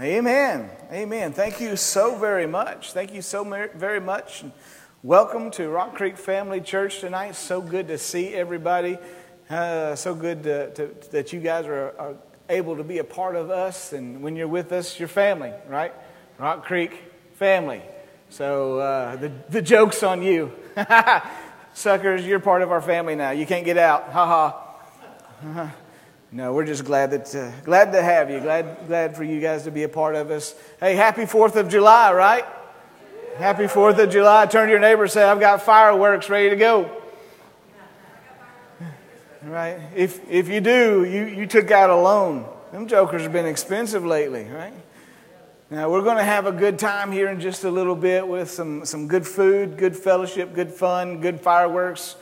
Amen. Amen. Thank you so very much. Thank you so very much. Welcome to Rock Creek Family Church tonight. So good to see everybody. Uh, so good to, to, that you guys are, are, able to be a part of us. And when you're with us, you're family, right? Rock Creek family. So uh, the, the joke's on you. Suckers, you're part of our family now. You can't get out. Ha ha. No, we're just glad that uh, glad to have you. Glad glad for you guys to be a part of us. Hey, happy Fourth of July, right? Happy Fourth of July. Turn to your neighbor and say, "I've got fireworks ready to go." Right? If if you do, you you took out a loan. Them jokers have been expensive lately, right? Now we're going to have a good time here in just a little bit with some some good food, good fellowship, good fun, good fireworks,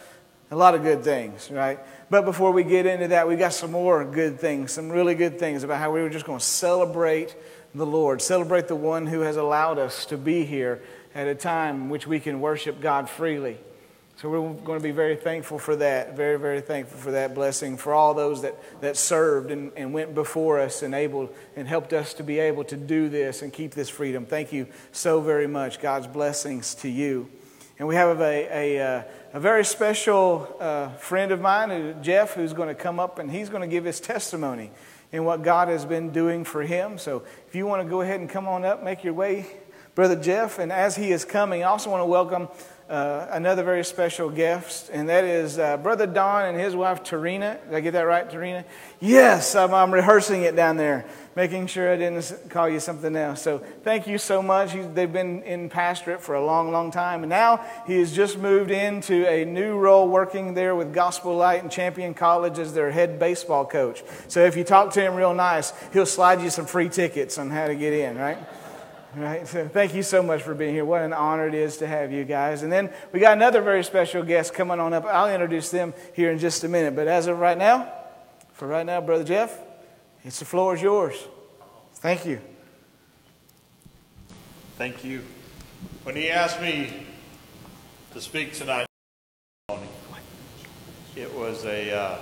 a lot of good things, right? But before we get into that, we got some more good things, some really good things about how we were just going to celebrate the Lord, celebrate the one who has allowed us to be here at a time which we can worship God freely. So we're going to be very thankful for that, very, very thankful for that blessing, for all those that, that served and, and went before us and able and helped us to be able to do this and keep this freedom. Thank you so very much. God's blessings to you. And we have a, a, uh, a very special uh, friend of mine, Jeff, who's going to come up and he's going to give his testimony in what God has been doing for him. So if you want to go ahead and come on up, make your way, Brother Jeff. And as he is coming, I also want to welcome uh, another very special guest, and that is uh, Brother Don and his wife, Tarina. Did I get that right, Tarina? Yes, I'm, I'm, rehearsing it down there, making sure I didn't call you something else. So thank you so much. He's, they've been in pastorate for a long, long time, and now he has just moved into a new role working there with Gospel Light and Champion College as their head baseball coach. So if you talk to him real nice, he'll slide you some free tickets on how to get in, right? Right? So thank you so much for being here. What an honor it is to have you guys. And then we got another very special guest coming on up. I'll introduce them here in just a minute. But as of right now, for right now, Brother Jeff, it's the floor is yours. Thank you. Thank you. When he asked me to speak tonight, it was a, uh,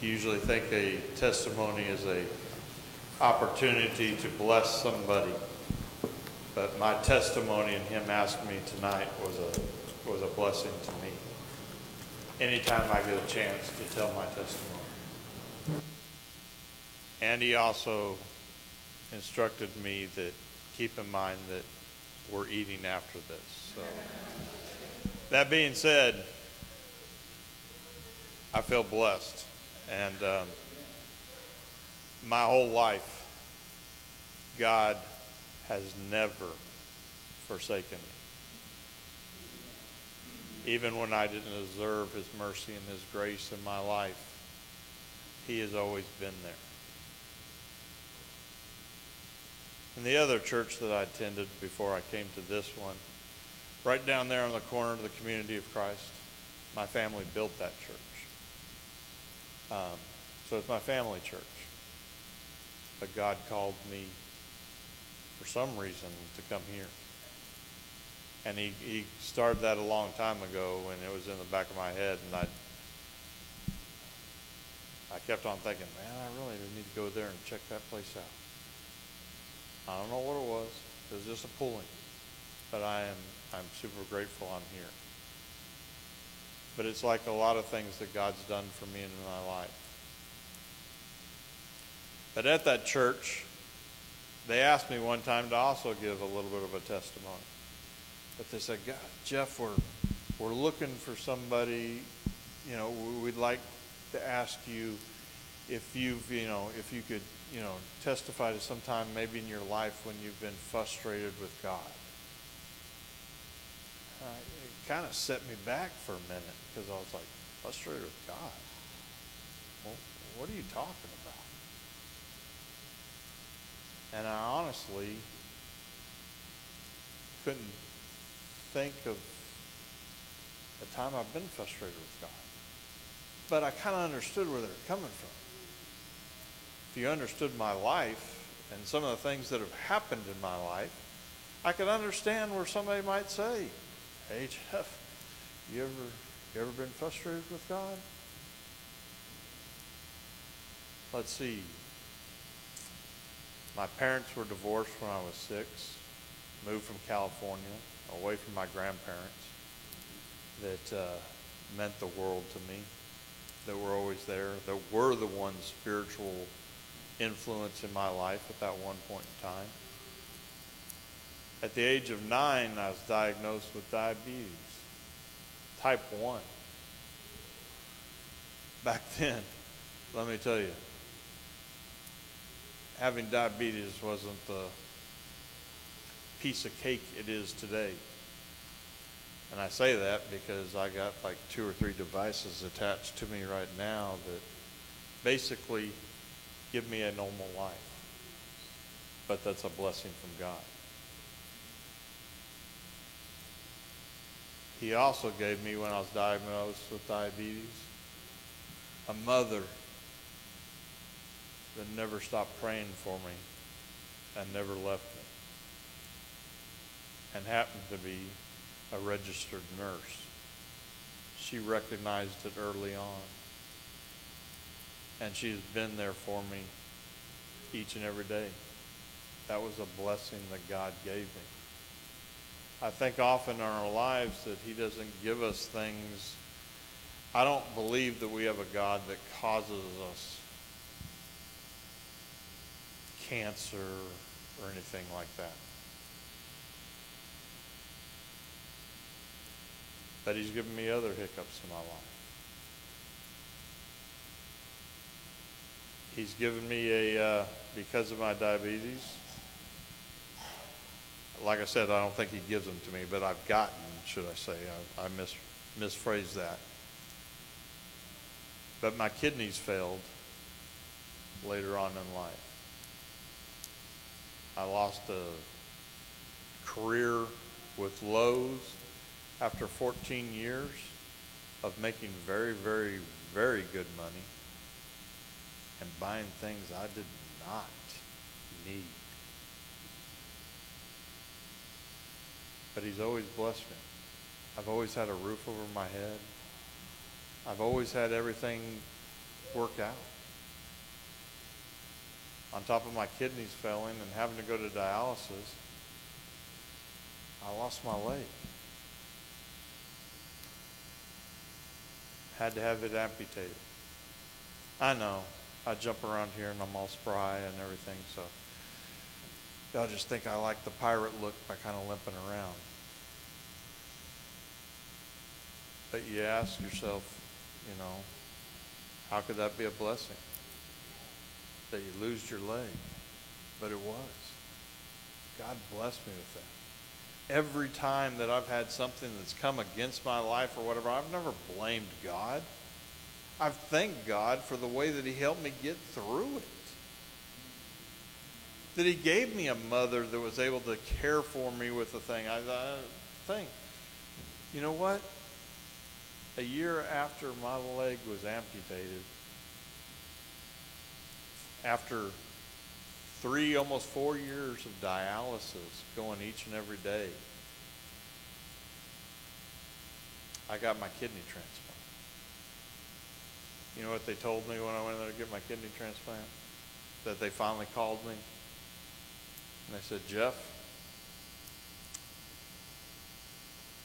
usually think a testimony is a opportunity to bless somebody. But my testimony and him asking me tonight was a, was a blessing to me. Anytime I get a chance to tell my testimony. And he also instructed me that keep in mind that we're eating after this. So that being said, I feel blessed. And um, my whole life, God has never forsaken me. Even when I didn't deserve his mercy and his grace in my life, he has always been there. In the other church that I attended before I came to this one, right down there on the corner of the community of Christ, my family built that church. Um, so it's my family church but God called me for some reason to come here. And he, he started that a long time ago and it was in the back of my head and I I kept on thinking, man, I really need to go there and check that place out. I don't know what it was. It was just a pulling. But I am I'm super grateful I'm here. But it's like a lot of things that God's done for me in my life. But at that church, they asked me one time to also give a little bit of a testimony. But they said, Jeff, we're, we're looking for somebody, you know, we'd like to ask you if you've, you know, if you could, you know, testify to some time maybe in your life when you've been frustrated with God. Uh, it kind of set me back for a minute because I was like, frustrated with God? Well, what are you talking about? And I honestly couldn't think of a time I've been frustrated with God. But I kind of understood where they're coming from. If you understood my life and some of the things that have happened in my life, I could understand where somebody might say, Hey, Jeff, you ever, you ever been frustrated with God? Let's see My parents were divorced when I was six, moved from California, away from my grandparents that uh, meant the world to me, that were always there, that were the one spiritual influence in my life at that one point in time. At the age of nine, I was diagnosed with diabetes, type 1. Back then, let me tell you, having diabetes wasn't the piece of cake it is today. And I say that because I got like two or three devices attached to me right now that basically give me a normal life. But that's a blessing from God. He also gave me, when I was diagnosed with diabetes, a mother that never stopped praying for me and never left me and happened to be a registered nurse. She recognized it early on. And she's been there for me each and every day. That was a blessing that God gave me. I think often in our lives that He doesn't give us things. I don't believe that we have a God that causes us cancer or anything like that. But he's given me other hiccups in my life. He's given me a, uh, because of my diabetes, like I said, I don't think he gives them to me, but I've gotten, should I say, I, I mis, misphrased that. But my kidneys failed later on in life. I lost a career with Lowe's after 14 years of making very, very, very good money and buying things I did not need. But he's always blessed me. I've always had a roof over my head. I've always had everything work out. On top of my kidneys failing and having to go to dialysis, I lost my leg. had to have it amputated. I know. I jump around here and I'm all spry and everything, so y'all just think I like the pirate look by kind of limping around. But you ask yourself, you know, how could that be a blessing? That you lose your leg. But it was. God blessed me with that every time that I've had something that's come against my life or whatever, I've never blamed God. I've thanked God for the way that He helped me get through it. That He gave me a mother that was able to care for me with the thing. I, I think, you know what? A year after my leg was amputated, after three, almost four years of dialysis going each and every day. I got my kidney transplant. You know what they told me when I went there to get my kidney transplant? That they finally called me. And they said, Jeff,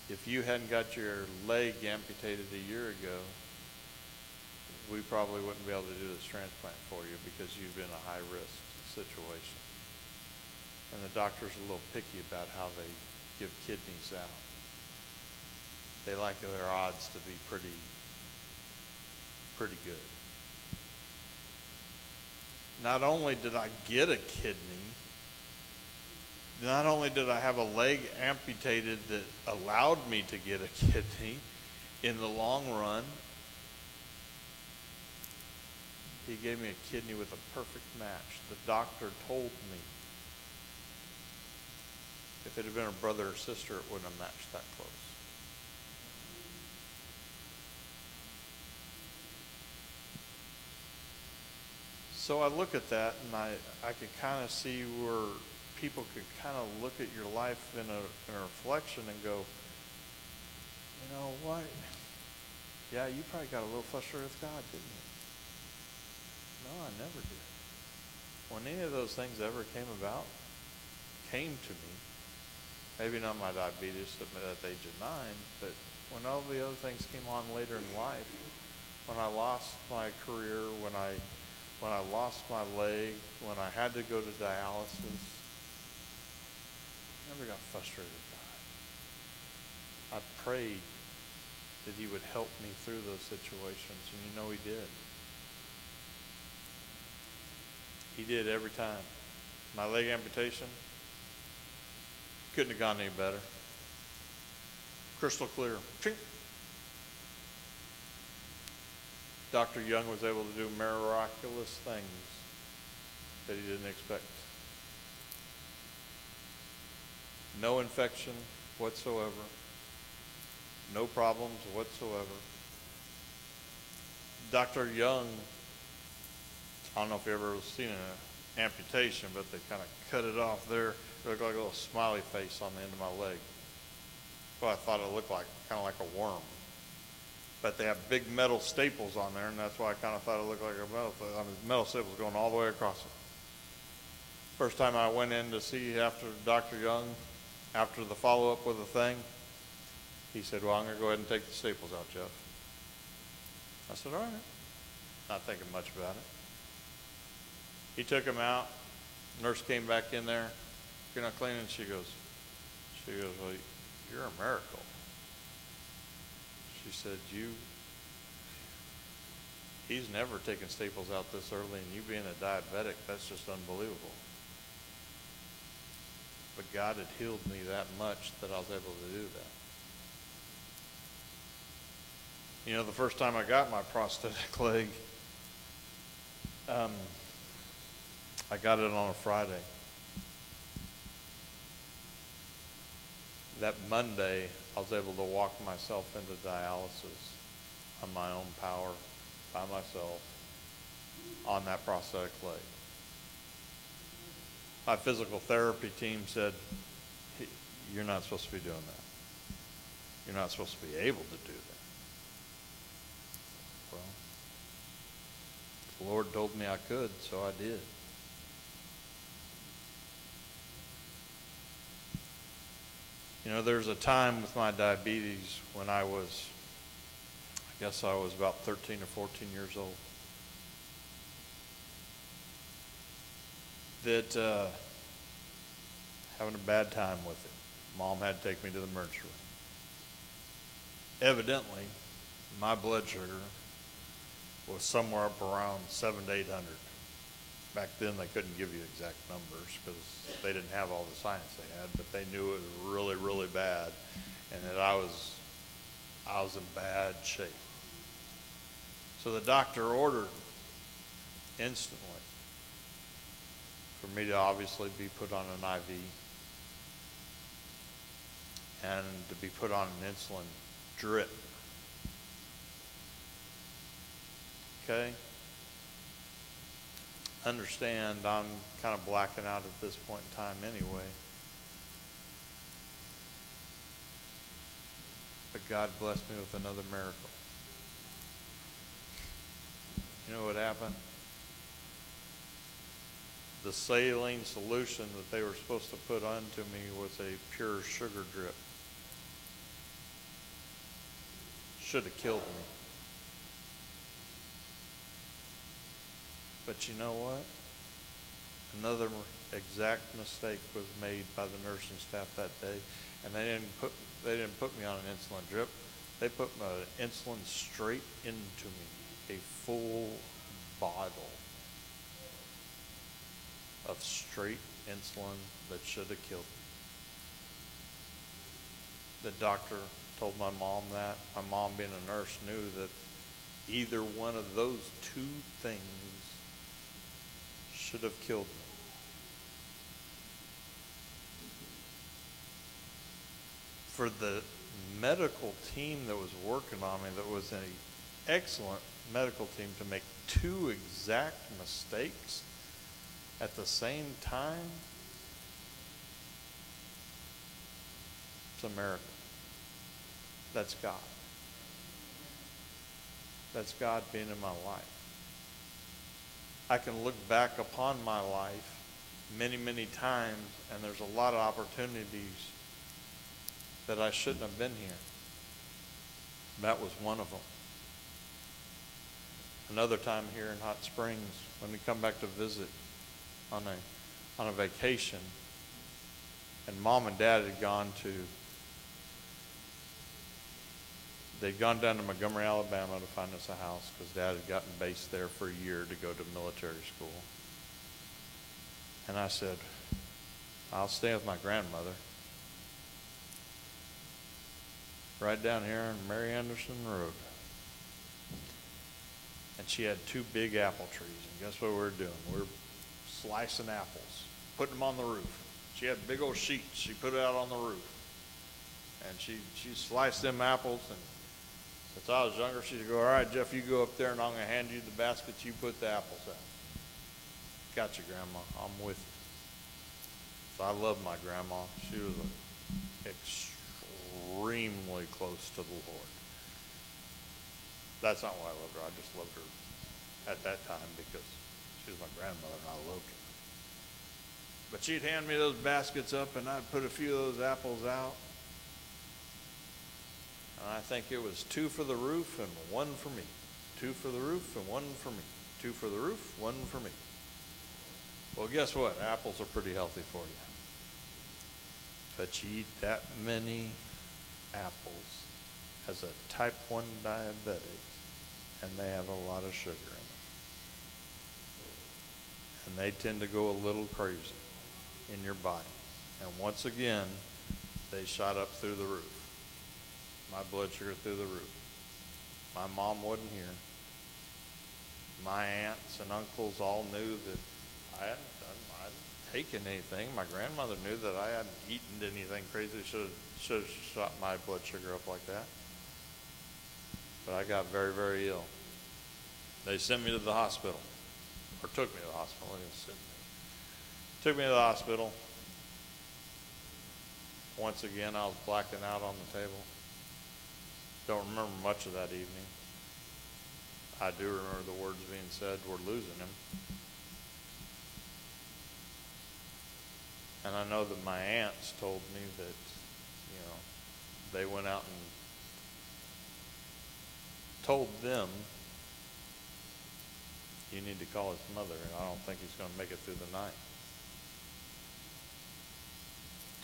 if you hadn't got your leg amputated a year ago, we probably wouldn't be able to do this transplant for you because you've been a high risk situation. And the doctor's are a little picky about how they give kidneys out. They like their odds to be pretty, pretty good. Not only did I get a kidney, not only did I have a leg amputated that allowed me to get a kidney, in the long run, he gave me a kidney with a perfect match. The doctor told me if it had been a brother or sister, it wouldn't have matched that close. So I look at that and I, I could kind of see where people could kind of look at your life in a, in a reflection and go, you know what? Yeah, you probably got a little frustrated with God, didn't you? No, I never did. when any of those things ever came about, came to me, maybe not my diabetes at age of nine, but when all the other things came on later in life, when I lost my career, when I when I lost my leg, when I had to go to dialysis, I never got frustrated with God. I prayed that he would help me through those situations, and you know he did. He did every time. My leg amputation couldn't have gone any better. Crystal clear. Dr. Young was able to do miraculous things that he didn't expect. No infection whatsoever. No problems whatsoever. Dr. Young, I don't know if you ever seen an amputation, but they kind of cut it off there. It looked like a little smiley face on the end of my leg. Well, I thought it looked like kind of like a worm but they have big metal staples on there, and that's why I kind of thought it looked like a metal. I mean, metal staples going all the way across it. First time I went in to see after Dr. Young, after the follow-up with the thing, he said, well, I'm going to go ahead and take the staples out, Jeff. I said, all right. Not thinking much about it. He took him out. Nurse came back in there. You're not cleaning? She goes, she goes, well, you're a miracle. She said, You, he's never taken staples out this early, and you being a diabetic, that's just unbelievable. But God had healed me that much that I was able to do that. You know, the first time I got my prosthetic leg, um, I got it on a Friday. That Monday, I was able to walk myself into dialysis on my own power, by myself, on that prosthetic leg. My physical therapy team said, You're not supposed to be doing that. You're not supposed to be able to do that. Well, the Lord told me I could, so I did. You know, there's a time with my diabetes when I was, I guess I was about 13 or 14 years old, that uh, having a bad time with it. Mom had to take me to the emergency room. Evidently, my blood sugar was somewhere up around seven to 800 back then they couldn't give you exact numbers because they didn't have all the science they had, but they knew it was really, really bad, and that I was, I was in bad shape. So the doctor ordered instantly for me to obviously be put on an IV and to be put on an insulin drip. Okay? Understand I'm kind of blacking out at this point in time anyway. But God blessed me with another miracle. You know what happened? The saline solution that they were supposed to put onto me was a pure sugar drip. Should have killed me. But you know what? Another exact mistake was made by the nursing staff that day, and they didn't put they didn't put me on an insulin drip. They put my insulin straight into me, a full bottle of straight insulin that should have killed me. The doctor told my mom that. My mom, being a nurse, knew that either one of those two things should have killed me. For the medical team that was working on me, that was an excellent medical team, to make two exact mistakes at the same time, it's a miracle. That's God. That's God being in my life. I can look back upon my life many, many times, and there's a lot of opportunities that I shouldn't have been here. That was one of them. Another time here in Hot Springs, when we come back to visit on a, on a vacation, and mom and dad had gone to they'd gone down to Montgomery, Alabama to find us a house because dad had gotten based there for a year to go to military school. And I said, I'll stay with my grandmother. Right down here on Mary Anderson Road. And she had two big apple trees. And guess what we we're doing? We're slicing apples, putting them on the roof. She had big old sheets. She put it out on the roof. And she, she sliced them apples. And since I was younger, she'd go, All right, Jeff, you go up there and I'm going to hand you the basket. You put the apples out. Got you, Grandma. I'm with you. So I love my grandma. She was extremely close to the Lord. That's not why I loved her. I just loved her at that time because she was my grandmother and I loved her. But she'd hand me those baskets up and I'd put a few of those apples out. I think it was two for the roof and one for me. Two for the roof and one for me. Two for the roof, one for me. Well, guess what? Apples are pretty healthy for you. But you eat that many apples as a type 1 diabetic, and they have a lot of sugar in them. And they tend to go a little crazy in your body. And once again, they shot up through the roof. My blood sugar through the roof. My mom wasn't here. My aunts and uncles all knew that I hadn't done, I hadn't taken anything. My grandmother knew that I hadn't eaten anything crazy. Should should have shot my blood sugar up like that. But I got very, very ill. They sent me to the hospital, or took me to the hospital. They Took me to the hospital. Once again, I was blacking out on the table. Don't remember much of that evening. I do remember the words being said, we're losing him. And I know that my aunts told me that, you know, they went out and told them, you need to call his mother, and I don't think he's going to make it through the night.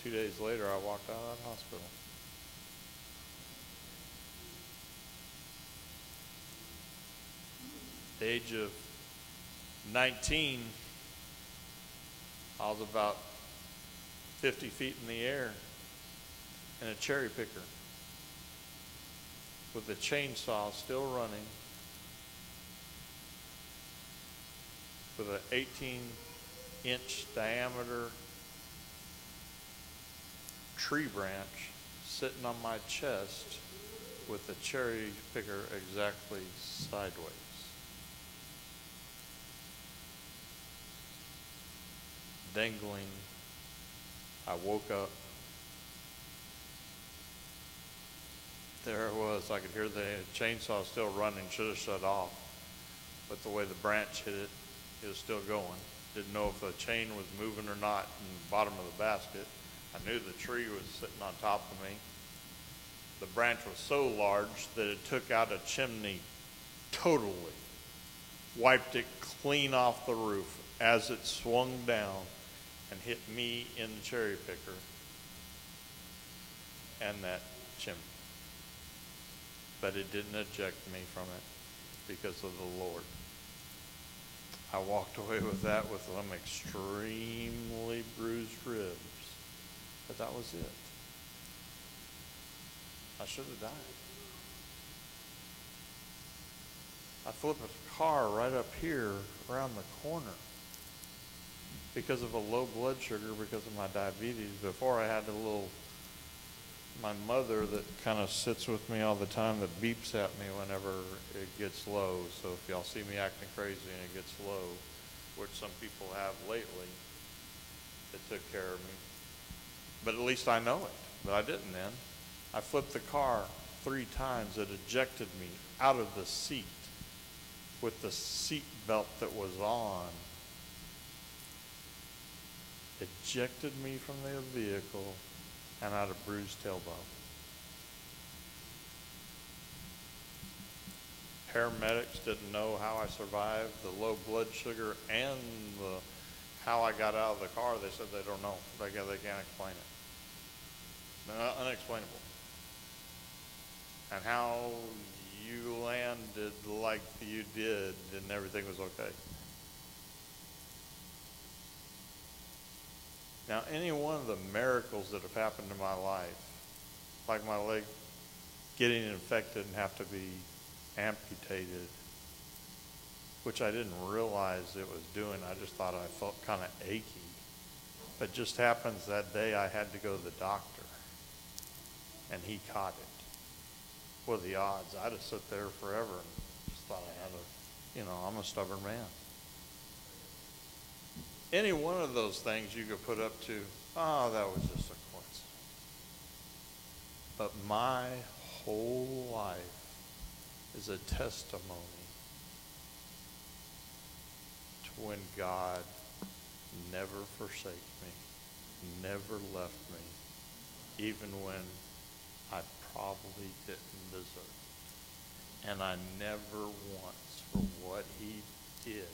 Two days later, I walked out of that hospital. The age of 19, I was about 50 feet in the air in a cherry picker with the chainsaw still running with an 18 inch diameter tree branch sitting on my chest with the cherry picker exactly sideways. Dangling. I woke up. There it was. I could hear the chainsaw still running. Should have shut off. But the way the branch hit it, it was still going. Didn't know if the chain was moving or not in the bottom of the basket. I knew the tree was sitting on top of me. The branch was so large that it took out a chimney totally, wiped it clean off the roof as it swung down and hit me in the cherry picker and that chimney. But it didn't eject me from it because of the Lord. I walked away with that with some extremely bruised ribs. But that was it. I should have died. I flipped a car right up here around the corner because of a low blood sugar because of my diabetes. Before I had a little, my mother that kind of sits with me all the time that beeps at me whenever it gets low. So if y'all see me acting crazy and it gets low, which some people have lately, it took care of me. But at least I know it. But I didn't then. I flipped the car three times. It ejected me out of the seat with the seat belt that was on ejected me from the vehicle and I had a bruised tailbone. Paramedics didn't know how I survived the low blood sugar and the, how I got out of the car. They said they don't know. They, they can't explain it. Uh, unexplainable. And how you landed like you did and everything was okay. Now, any one of the miracles that have happened in my life, like my leg getting infected and have to be amputated, which I didn't realize it was doing. I just thought I felt kind of achy. But just happens that day I had to go to the doctor, and he caught it. What are the odds? I'd have sat there forever and just thought I had a, you know, I'm a stubborn man. Any one of those things you could put up to, oh, that was just a coincidence. But my whole life is a testimony to when God never forsake me, never left me, even when I probably didn't deserve it. And I never once, for what he did,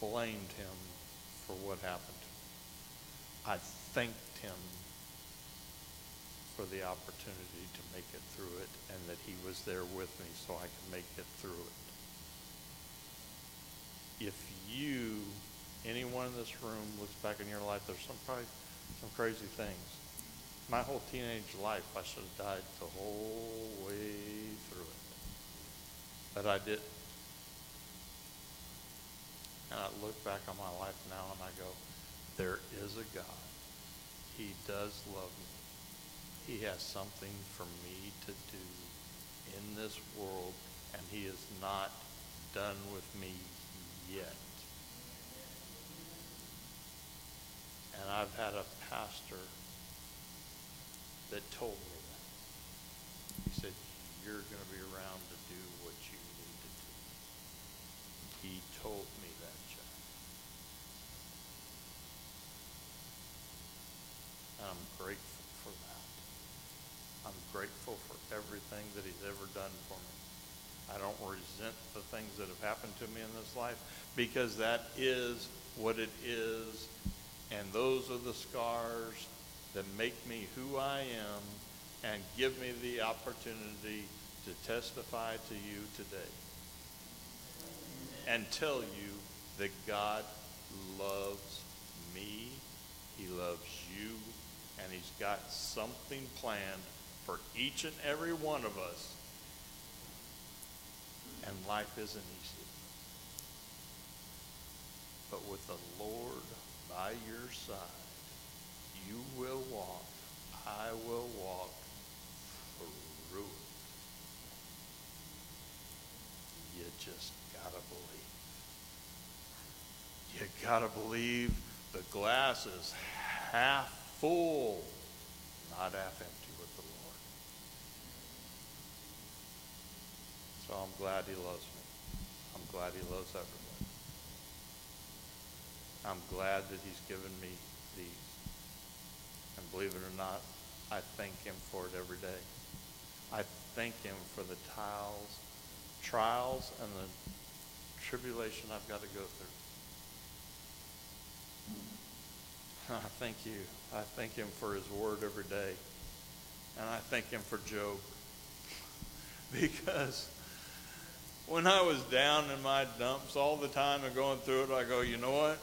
blamed him for what happened. I thanked him for the opportunity to make it through it and that he was there with me so I could make it through it. If you, anyone in this room looks back in your life, there's some probably some crazy things. My whole teenage life, I should have died the whole way through it. But I didn't. And I look back on my life now and I go, there is a God. He does love me. He has something for me to do in this world, and he is not done with me yet. And I've had a pastor that told me that. He said, you're going to be around to do what you need to do. He told me that, Jack. And I'm grateful for that. I'm grateful for everything that he's ever done for me. I don't resent the things that have happened to me in this life because that is what it is. And those are the scars that make me who I am and give me the opportunity to testify to you today and tell you that God loves me, He loves you, and He's got something planned for each and every one of us. And life isn't easy. But with the Lord by your side, you will walk, I will walk through it. You just gotta believe. You gotta believe the glass is half full, not half empty with the Lord. So I'm glad he loves me. I'm glad he loves everybody. I'm glad that he's given me these. And believe it or not, I thank him for it every day. I thank him for the tiles, trials and the tribulation I've got to go through. I thank you. I thank him for his word every day. And I thank him for Job. Because when I was down in my dumps all the time and going through it, I go, you know what?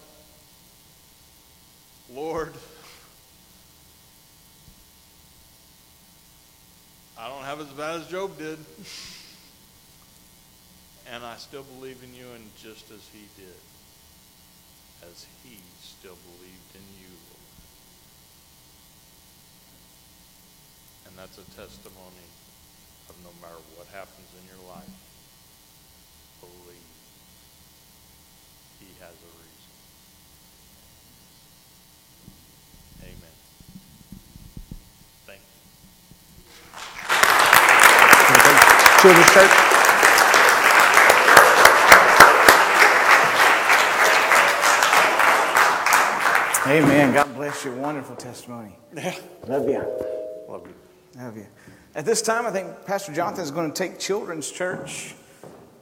Lord, I don't have as bad as Job did. and I still believe in you, and just as he did, as he still believed in you, Lord. And that's a testimony of no matter what happens in your life, believe he has a reason. Amen. Thank you. Children's Church. Amen. God bless you. Wonderful testimony. Yeah. Love you. Love you. Love you. At this time, I think Pastor Jonathan is going to take Children's Church.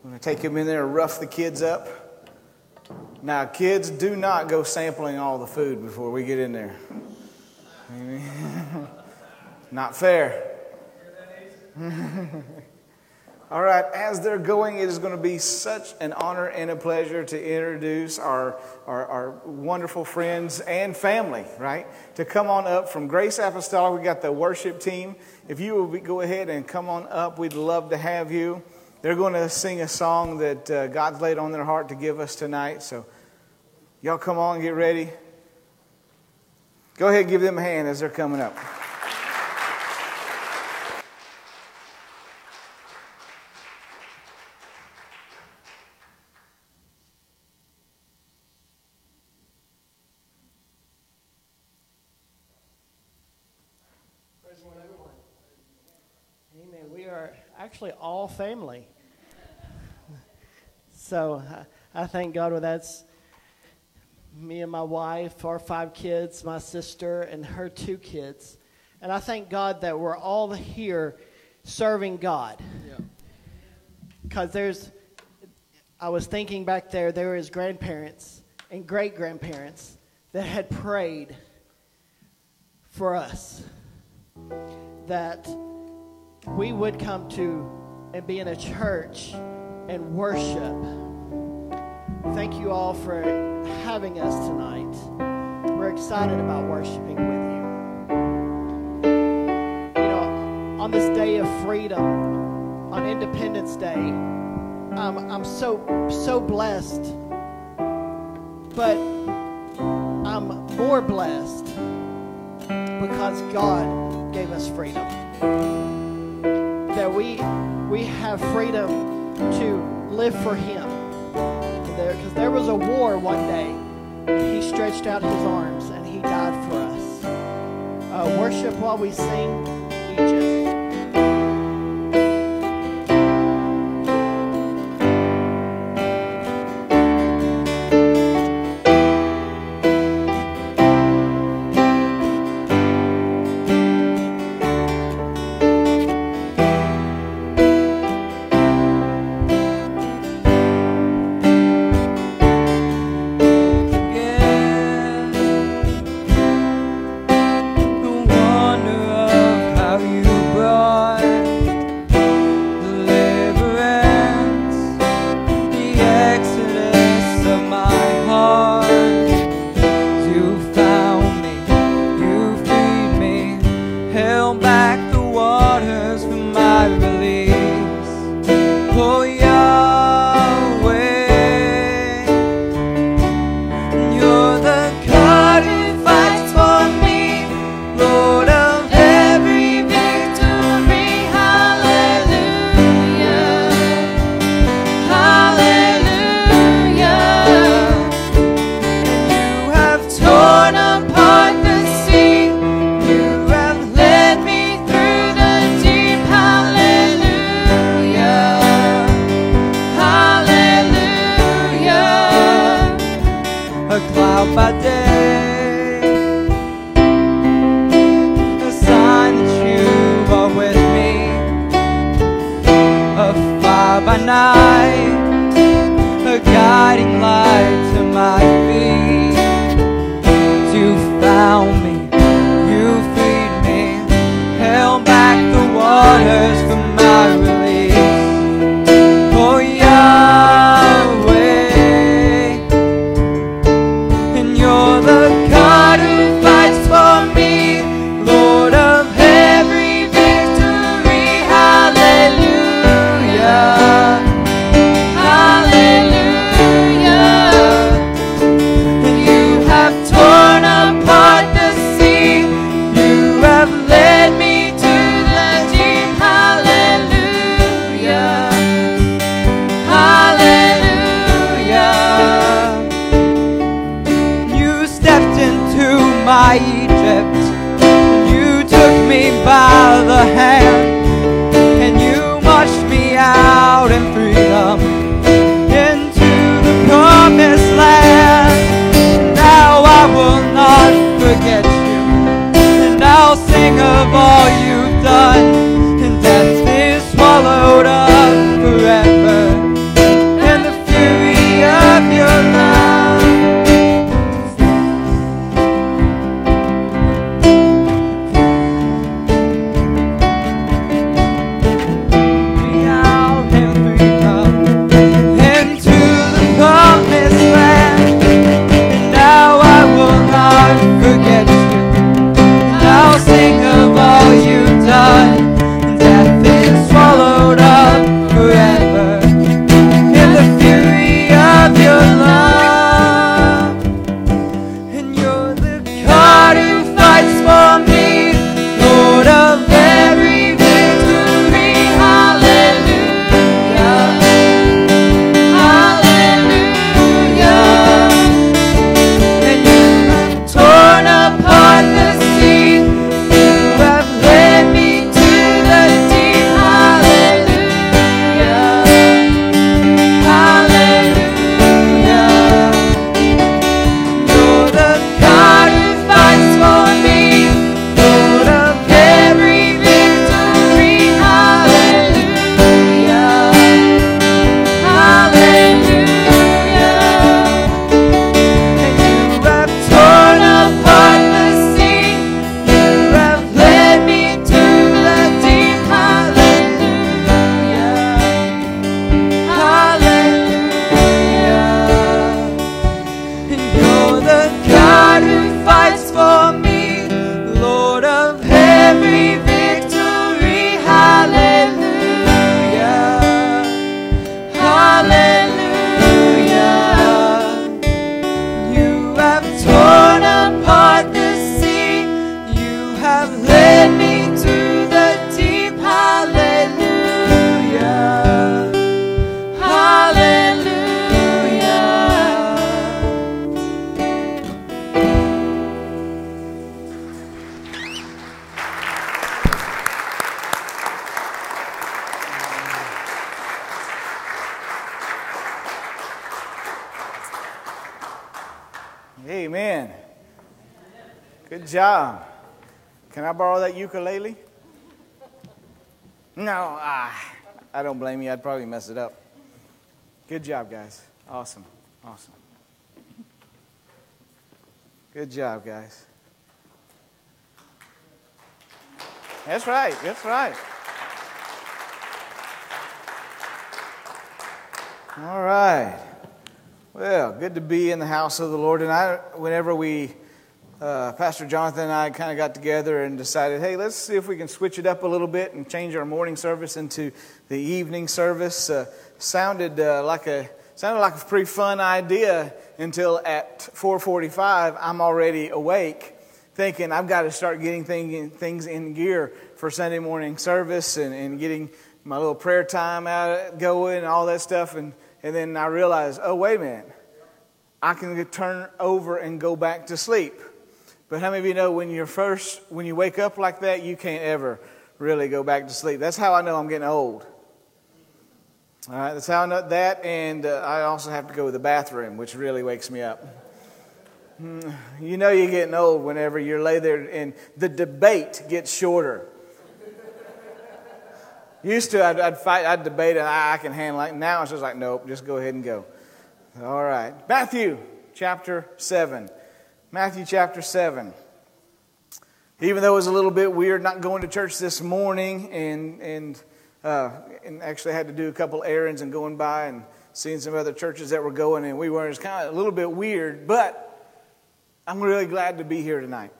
I'm going to take him in there and rough the kids up. Now, kids, do not go sampling all the food before we get in there. not fair. All right, as they're going, it is going to be such an honor and a pleasure to introduce our, our, our, wonderful friends and family, right? To come on up from Grace Apostolic. We got the worship team. If you will be, go ahead and come on up, we'd love to have you. They're going to sing a song that uh, God's laid on their heart to give us tonight. So, y'all come on, get ready. Go ahead and give them a hand as they're coming up. Amen. We are actually all family. So uh, I thank God well, that's me and my wife, our five kids, my sister, and her two kids. And I thank God that we're all here serving God. Because yeah. there's, I was thinking back there, there was grandparents and great grandparents that had prayed for us. That we would come to and be in a church and worship. Thank you all for having us tonight. We're excited about worshiping with you. You know, on this day of freedom, on Independence Day, um, I'm so so blessed, but I'm more blessed because God gave us freedom that we we have freedom to live for Him. Because there, was a war one day, He stretched out His arms and He died for us. Uh, worship while we sing, Egypt. a cloud by day. A sign that you are with me, a fire by night, a guiding light to my feet. Don't blame you. I'd probably mess it up. Good job, guys. Awesome. Awesome. Good job, guys. That's right. That's right. All right. Well, good to be in the house of the Lord. And I, whenever we, uh, Pastor Jonathan and I kind of got together and decided, hey, let's see if we can switch it up a little bit and change our morning service into the evening service. Uh, sounded uh, like a sounded like a pretty fun idea until at 4:45 I'm already awake, thinking I've got to start getting thing, things in gear for Sunday morning service and, and getting my little prayer time out going and all that stuff and and then I realized, oh, wait a minute. I can turn over and go back to sleep. But how many of you know when you're first, when you wake up like that, you can't ever really go back to sleep? That's how I know I'm getting old. All right, that's how I know that. And uh, I also have to go to the bathroom, which really wakes me up. Hmm, You know you're getting old whenever you're lay there and the debate gets shorter. Used to, I'd, I'd fight, I'd debate, and I, I can handle it. Now it's just like, nope, just go ahead and go. All right. Matthew chapter 7. Matthew chapter 7. Even though it was a little bit weird not going to church this morning and, and, uh, and actually had to do a couple errands and going by and seeing some other churches that were going, and we were, it was kind of a little bit weird, but I'm really glad to be here tonight.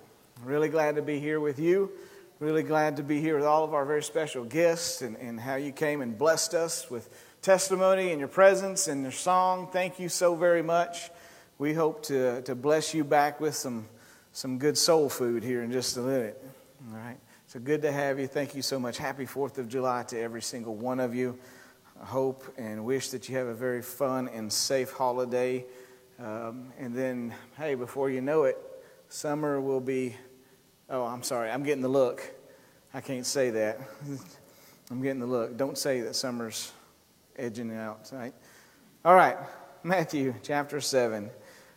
Really glad to be here with you. Really glad to be here with all of our very special guests and, and how you came and blessed us with testimony and your presence and your song. Thank you so very much. We hope to, to bless you back with some, some good soul food here in just a minute. All right. So good to have you. Thank you so much. Happy 4th of July to every single one of you. I hope and wish that you have a very fun and safe holiday. Um, and then, hey, before you know it, summer will be Oh, I'm sorry. I'm getting the look. I can't say that. I'm getting the look. Don't say that summer's edging out, right? All right. Matthew chapter 7.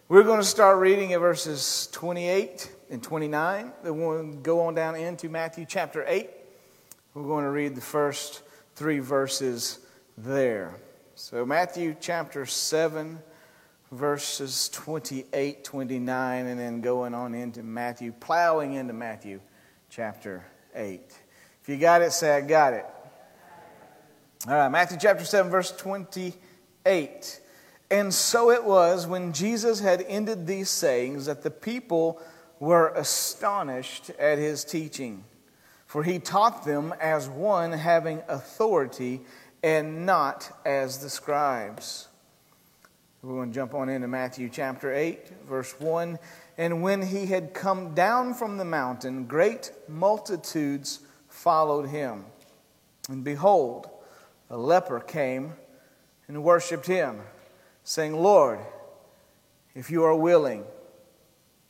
We're going to start reading at verses 28 and 29. Then we'll go on down into Matthew chapter 8. We're going to read the first three verses there. So, Matthew chapter 7 verses 28, 29, and then going on into Matthew, plowing into Matthew chapter 8. If you got it, say, I got it. All right, Matthew chapter 7, verse 28. And so it was when Jesus had ended these sayings that the people were astonished at his teaching. For he taught them as one having authority and not as the scribes. We're going to jump on into Matthew chapter 8, verse 1. And when he had come down from the mountain, great multitudes followed him. And behold, a leper came and worshiped him, saying, Lord, if you are willing,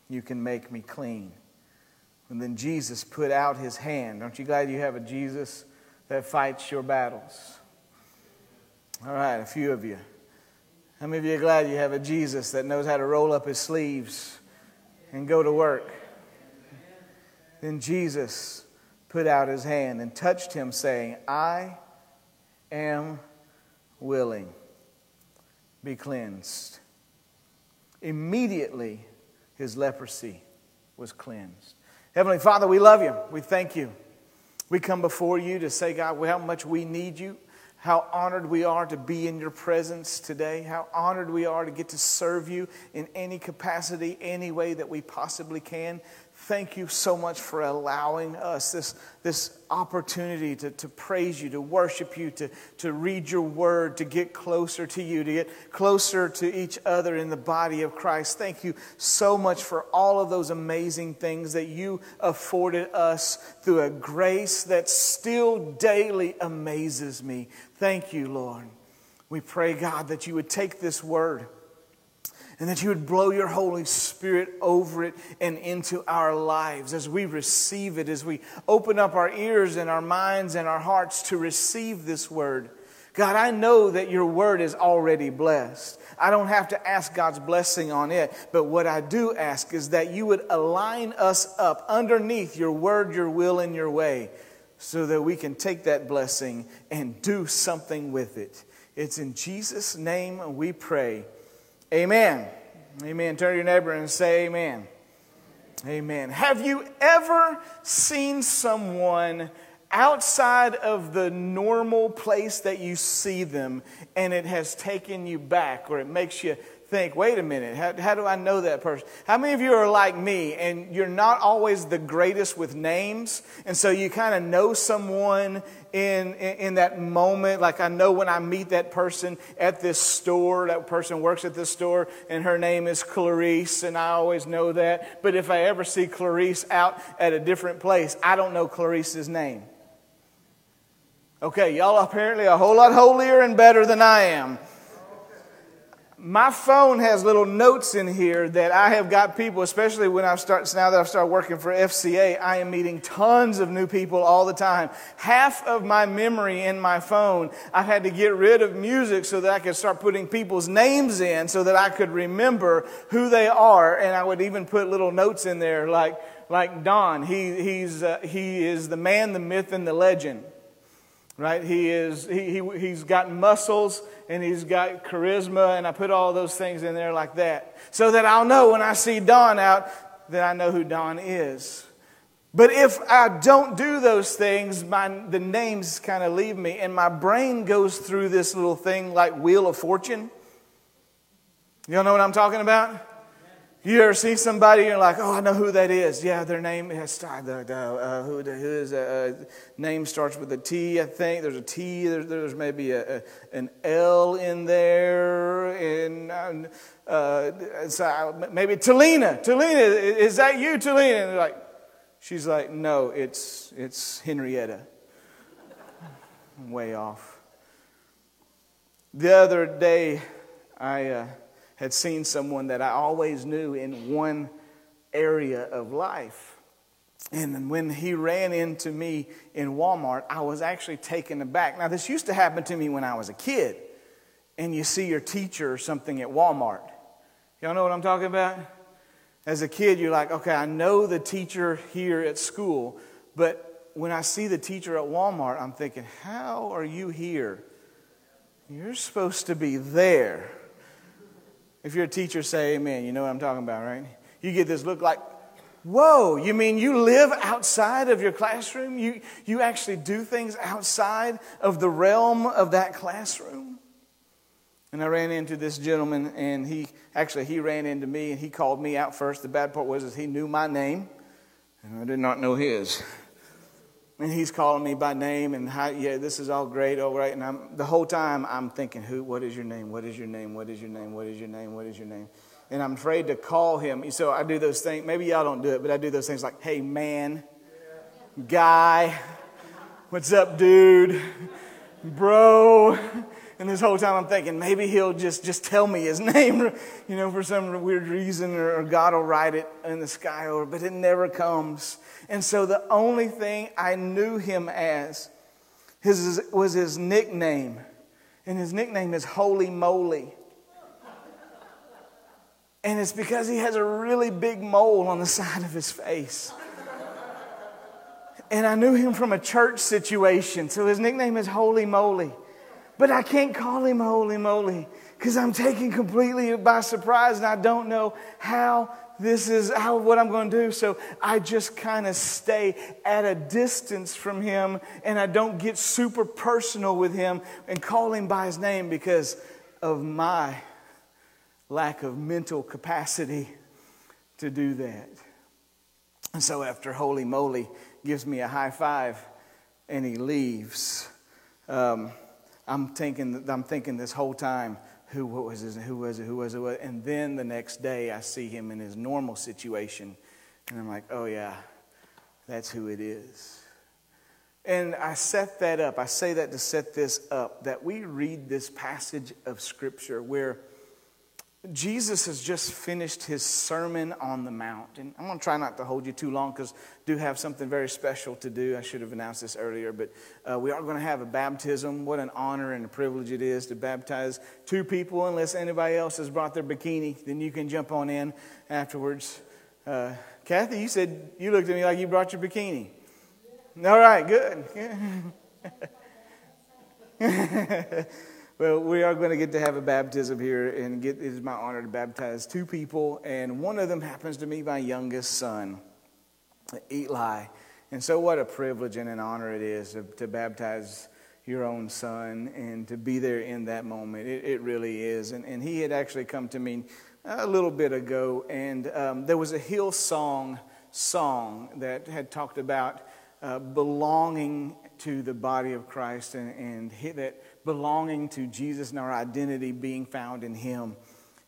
you can make me clean. And then Jesus put out his hand. Aren't you glad you have a Jesus that fights your battles? All right, a few of you. How many of you are glad you have a Jesus that knows how to roll up his sleeves and go to work? Then Jesus put out his hand and touched him, saying, I am willing. Be cleansed. Immediately, his leprosy was cleansed. Heavenly Father, we love you. We thank you. We come before you to say, God, how much we need you, how honored we are to be in your presence today, how honored we are to get to serve you in any capacity, any way that we possibly can. Thank you so much for allowing us this, this opportunity to, to praise you, to worship you, to, to read your word, to get closer to you, to get closer to each other in the body of Christ. Thank you so much for all of those amazing things that you afforded us through a grace that still daily amazes me. Thank you, Lord. We pray, God, that you would take this word and that you would blow your Holy Spirit over it and into our lives as we receive it, as we open up our ears and our minds and our hearts to receive this word. God, I know that your word is already blessed. I don't have to ask God's blessing on it, but what I do ask is that you would align us up underneath your word, your will, and your way so that we can take that blessing and do something with it. It's in Jesus' name we pray. Amen. Amen. Turn to your neighbor and say amen. Amen. Have you ever seen someone outside of the normal place that you see them and it has taken you back or it makes you think, wait a minute, how, how, do I know that person? How many of you are like me and you're not always the greatest with names? And so you kind of know someone in, in, in, that moment. Like I know when I meet that person at this store, that person works at this store and her name is Clarice and I always know that. But if I ever see Clarice out at a different place, I don't know Clarice's name. Okay, y'all apparently a whole lot holier and better than I am my phone has little notes in here that I have got people, especially when I start now that I've started working for FCA, I am meeting tons of new people all the time. Half of my memory in my phone, I've had to get rid of music so that I could start putting people's names in so that I could remember who they are. And I would even put little notes in there like, like Don. He, he's, uh, he is the man, the myth, and the legend. Right? He is, he, he, he's got muscles and he's got charisma, and I put all those things in there like that. So that I'll know when I see Don out that I know who Don is. But if I don't do those things, my, the names kind of leave me, and my brain goes through this little thing like Wheel of Fortune. You all know what I'm talking about? You ever see somebody you're like, oh, I know who that is. Yeah, their name has uh, uh, who, who is uh, uh, name starts with a T. I think there's a T. There's, there's maybe a, a, an L in there, and uh, so maybe Talina. Talina, is that you, Talina? And like, she's like, no, it's it's Henrietta. I'm way off. The other day, I uh, had seen someone that I always knew in one area of life. And when he ran into me in Walmart, I was actually taken aback. Now, this used to happen to me when I was a kid, and you see your teacher or something at Walmart. Y'all know what I'm talking about? As a kid, you're like, okay, I know the teacher here at school, but when I see the teacher at Walmart, I'm thinking, how are you here? You're supposed to be there. If you're a teacher, say amen. You know what I'm talking about, right? You get this look like, whoa, you mean you live outside of your classroom? You, you actually do things outside of the realm of that classroom? And I ran into this gentleman, and he actually he ran into me, and he called me out first. The bad part was is he knew my name, and I did not know his. And he's calling me by name, and hi, yeah, this is all great, all right. And I'm, the whole time I'm thinking, who, what is your name? What is your name? What is your name? What is your name? What is your name? And I'm afraid to call him. So I do those things. Maybe y'all don't do it, but I do those things like, hey, man, guy, what's up, dude, bro. And this whole time I'm thinking maybe he'll just, just tell me his name, you know, for some weird reason, or, or God will write it in the sky, or, but it never comes. And so the only thing I knew him as his, was his nickname. And his nickname is Holy Moly. And it's because he has a really big mole on the side of his face. And I knew him from a church situation, so his nickname is Holy Moly. But I can't call him Holy Moly because I'm taken completely by surprise and I don't know how this is how, what I'm going to do. So I just kind of stay at a distance from him and I don't get super personal with him and call him by his name because of my lack of mental capacity to do that. And so after Holy Moly gives me a high five and he leaves, um, I'm, thinking, I'm thinking this whole time, who what was his, who was it, who was it, and then the next day I see him in his normal situation, and I'm like, oh yeah, that's who it is. And I set that up. I say that to set this up that we read this passage of Scripture where Jesus has just finished his Sermon on the Mount. And I'm going to try not to hold you too long because do have something very special to do. I should have announced this earlier, but uh, we are going to have a baptism. What an honor and a privilege it is to baptize two people, unless anybody else has brought their bikini. Then you can jump on in afterwards. Uh, Kathy, you said you looked at me like you brought your bikini. All right, good. Well, we are going to get to have a baptism here, and get, it is my honor to baptize two people, and one of them happens to be my youngest son, Eli. And so, what a privilege and an honor it is to, to baptize your own son and to be there in that moment. It, it really is. And, and, he had actually come to me a little bit ago, and um, there was a Hillsong song that had talked about uh, belonging to the body of Christ and, and that belonging to Jesus and our identity being found in Him.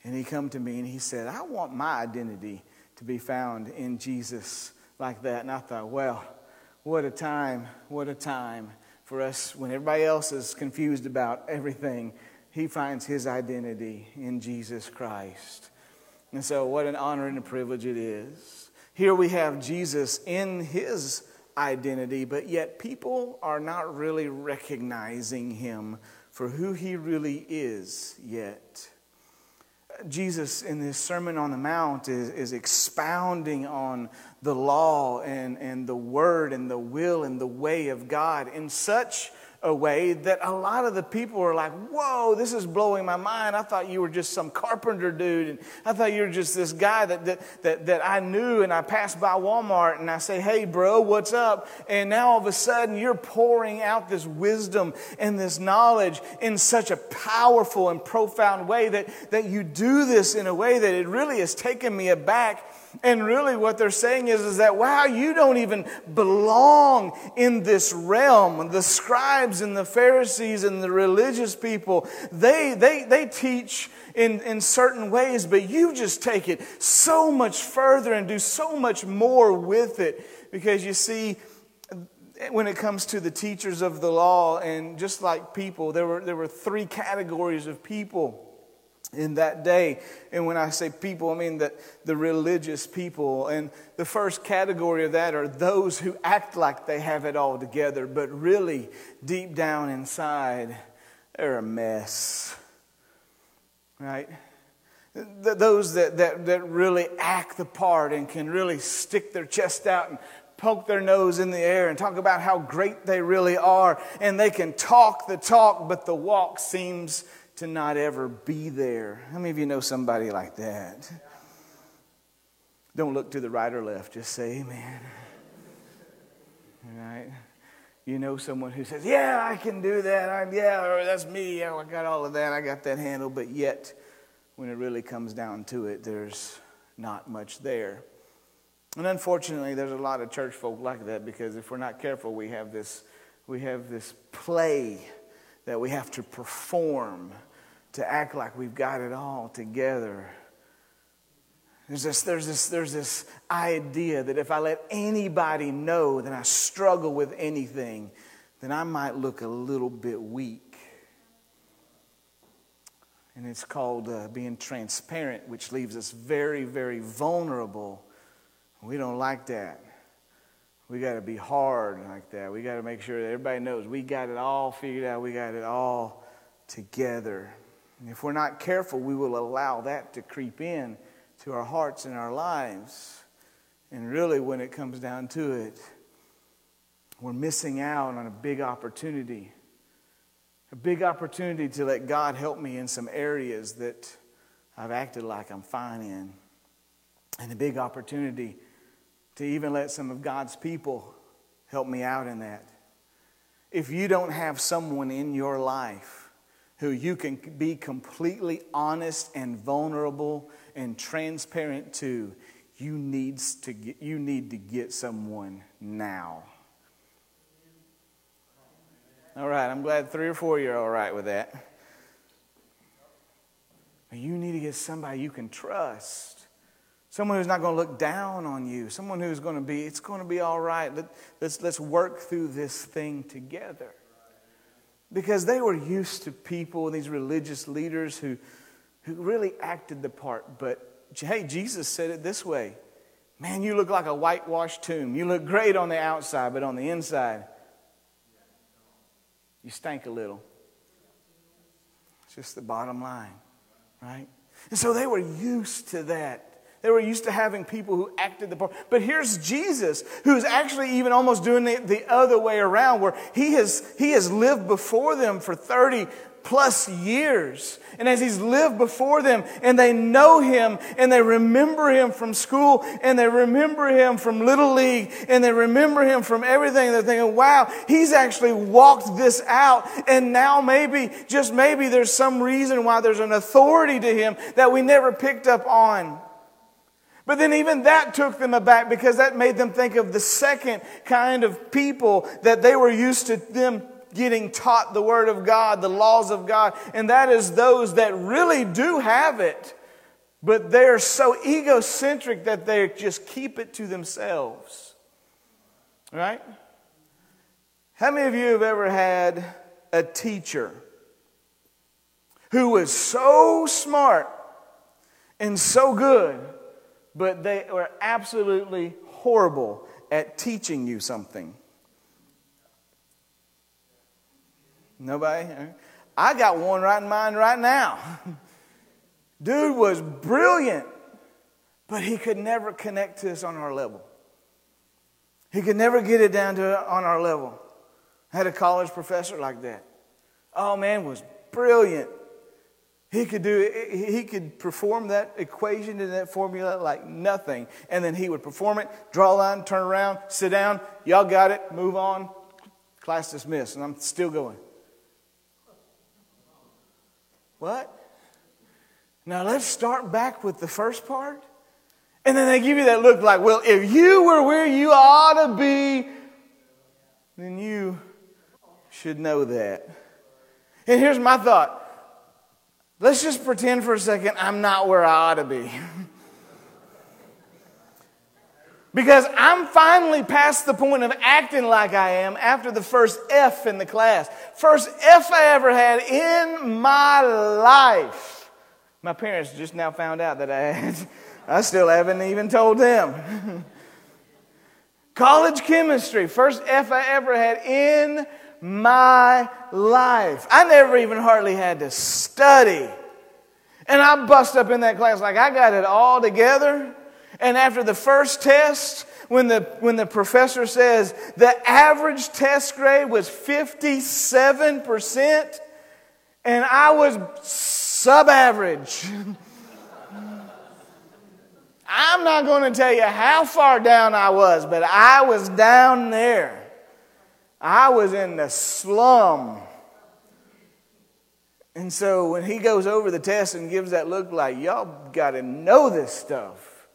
And he come to me and he said, I want my identity to be found in Jesus like that. And I thought, well, what a time, what a time for us when everybody else is confused about everything. He finds his identity in Jesus Christ. And so, what an honor and a privilege it is. Here we have Jesus in his identity, but yet people are not really recognizing him for who he really is yet. Jesus, in his Sermon on the Mount, is, is expounding on the law and, and the word and the will and the way of God in such a way that a lot of the people were like, Whoa, this is blowing my mind. I thought you were just some carpenter dude. And I thought you were just this guy that, that, that, that I knew. And I passed by Walmart and I say, Hey, bro, what's up? And now all of a sudden you're pouring out this wisdom and this knowledge in such a powerful and profound way that, that you do this in a way that it really has taken me aback and really, what they're saying is, is that, wow, you don't even belong in this realm. The scribes and the Pharisees and the religious people, they, they, they teach in, in certain ways, but you just take it so much further and do so much more with it. Because you see, when it comes to the teachers of the law, and just like people, there were, there were three categories of people in that day. And when I say people, I mean that the religious people. And the first category of that are those who act like they have it all together, but really, deep down inside, they're a mess. Right? Those that, that, that really act the part and can really stick their chest out and poke their nose in the air and talk about how great they really are. And they can talk the talk, but the walk seems to not ever be there. How many of you know somebody like that? Don't look to the right or left, just say amen. All right? You know someone who says, Yeah, I can do that. I'm, yeah, oh, that's me. Yeah, I got all of that. I got that handled. But yet, when it really comes down to it, there's not much there. And unfortunately, there's a lot of church folk like that because if we're not careful, we have this, we have this play that we have to perform to act like we've got it all together. There's this, there's, this, there's this idea that if I let anybody know that I struggle with anything, then I might look a little bit weak. And it's called uh, being transparent, which leaves us very, very vulnerable. We don't like that. We got to be hard like that. We got to make sure that everybody knows we got it all figured out. We got it all together. And if we're not careful, we will allow that to creep in to our hearts and our lives. And really, when it comes down to it, we're missing out on a big opportunity. A big opportunity to let God help me in some areas that I've acted like I'm fine in. and a big opportunity to even let some of God's people help me out in that. If you don't have someone in your life who you can be completely honest and vulnerable and transparent to, you, needs to get, you need to get someone now. All right, I'm glad three or four of you are all right with that. You need to get somebody you can trust. Someone who's not going to look down on you. Someone who's going to be, it's going to be all right. Let, let's, let's work through this thing together. Because they were used to people, and these religious leaders who, who really acted the part. But hey, Jesus said it this way Man, you look like a whitewashed tomb. You look great on the outside, but on the inside, you stank a little. It's just the bottom line, right? And so they were used to that. They were used to having people who acted the part. But here's Jesus, who's actually even almost doing it the other way around, where he has, he has lived before them for 30 plus years. And as he's lived before them and they know him and they remember him from school and they remember him from Little League and they remember him from everything, they're thinking, wow, he's actually walked this out. And now maybe, just maybe there's some reason why there's an authority to him that we never picked up on. But then even that took them aback because that made them think of the second kind of people that they were used to them getting taught the Word of God, the laws of God, and that is those that really do have it, but they're so egocentric that they just keep it to themselves. Right? How many of you have ever had a teacher who was so smart and so good, but they are absolutely horrible at teaching you something? Nobody? I got one right in mind right now. Dude was brilliant, but he could never connect to us on our level. He could never get it down to on our level. I had a college professor like that. Oh man, was brilliant. He could do he could perform that equation and that formula like nothing. And then he would perform it, draw a line, turn around, sit down, y'all got it, move on, class dismissed. And I'm still going. What? Now let's start back with the first part. And then they give you that look like, well, if you were where you ought to be, then you should know that. And here's my thought. Let's just pretend for a second I'm not where I ought to be. Because I'm finally past the point of acting like I am after the first F in the class. First F I ever had in my life. My parents just now found out that I had. I still haven't even told them. College chemistry, first F I ever had in my life. I never even hardly had to study. And I bust up in that class like I got it all together. And after the first test, when the, when the professor says the average test grade was 57%, and I was sub average. I'm not going to tell you how far down I was, but I was down there. I was in the slum. And so when he goes over the test and gives that look like, y'all got to know this stuff.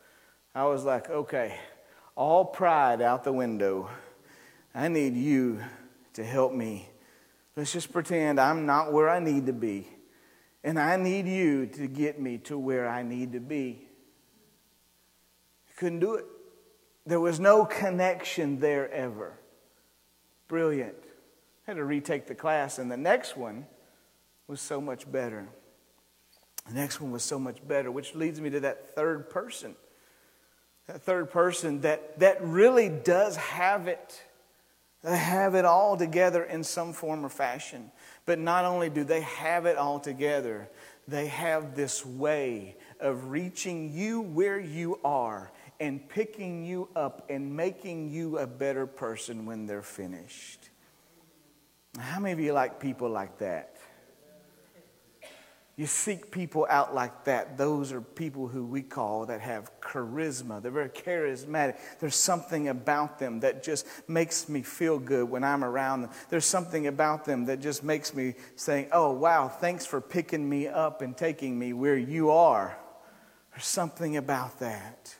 I was like, okay, all pride out the window. I need you to help me. Let's just pretend I'm not where I need to be. And I need you to get me to where I need to be. Couldn't do it. There was no connection there ever. Brilliant. I had to retake the class, and the next one was so much better. The next one was so much better, which leads me to that third person that third person that, that really does have it. They have it all together in some form or fashion. But not only do they have it all together, they have this way of reaching you where you are and picking you up and making you a better person when they're finished. How many of you like people like that? You seek people out like that. Those are people who we call that have charisma. They're very charismatic. There's something about them that just makes me feel good when I'm around them. There's something about them that just makes me say, Oh, wow, thanks for picking me up and taking me where you are. There's something about that.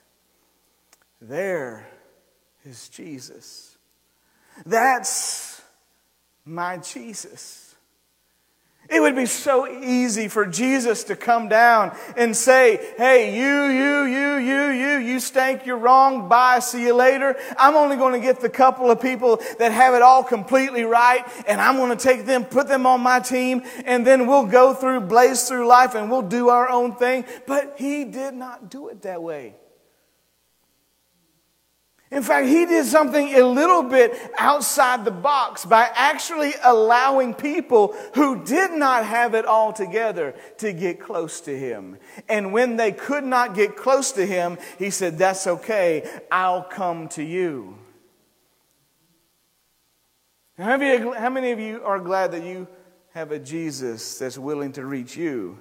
There is Jesus. That's my Jesus. It would be so easy for Jesus to come down and say, Hey, you, you, you, you, you, you stink, you're wrong, bye, see you later. I'm only going to get the couple of people that have it all completely right, and I'm going to take them, put them on my team, and then we'll go through, blaze through life, and we'll do our own thing. But he did not do it that way. In fact, he did something a little bit outside the box by actually allowing people who did not have it all together to get close to him. And when they could not get close to him, he said, That's okay, I'll come to you. How many of you are glad that you have a Jesus that's willing to reach you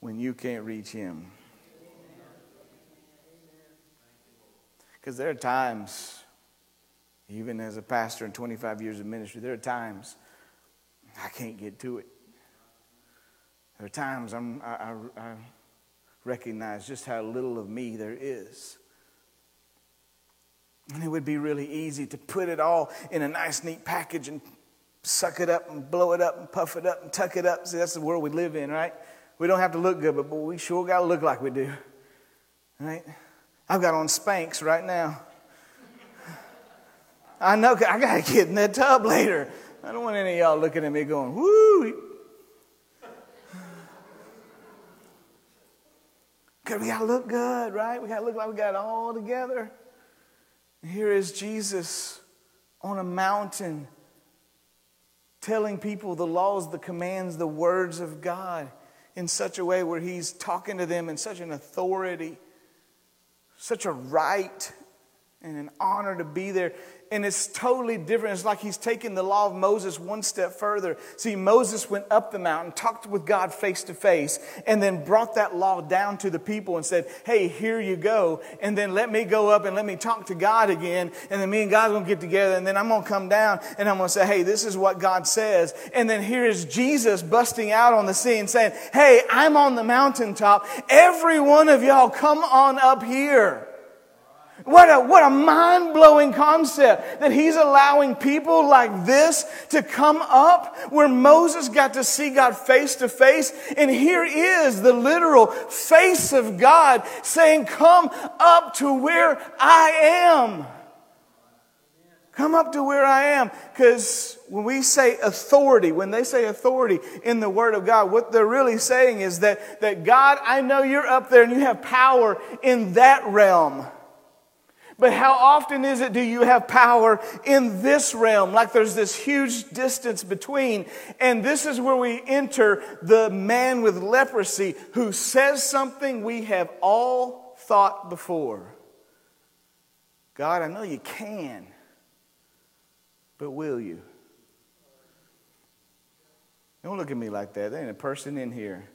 when you can't reach him? Because there are times, even as a pastor in 25 years of ministry, there are times I can't get to it. There are times I'm, I, I, I recognize just how little of me there is. And it would be really easy to put it all in a nice, neat package and suck it up and blow it up and puff it up and tuck it up. See, that's the world we live in, right? We don't have to look good, but we sure got to look like we do, right? I've got on Spanx right now. I know I got to get in that tub later. I don't want any of y'all looking at me going, woo. Because we got to look good, right? We got to look like we got it all together. And here is Jesus on a mountain telling people the laws, the commands, the words of God in such a way where he's talking to them in such an authority such a right and an honor to be there. And it's totally different. It's like he's taking the law of Moses one step further. See, Moses went up the mountain, talked with God face to face, and then brought that law down to the people and said, Hey, here you go. And then let me go up and let me talk to God again. And then me and God's gonna get together. And then I'm to come down and I'm to say, Hey, this is what God says. And then here is Jesus busting out on the scene saying, Hey, I'm on the mountaintop. Every one of y'all come on up here. What a, what a mind blowing concept that he's allowing people like this to come up where Moses got to see God face to face. And here is the literal face of God saying, Come up to where I am. Come up to where I am. Because when we say authority, when they say authority in the Word of God, what they're really saying is that, that God, I know you're up there and you have power in that realm. But how often is it do you have power in this realm? Like there's this huge distance between. And this is where we enter the man with leprosy who says something we have all thought before. God, I know you can, but will you? Don't look at me like that. There ain't a person in here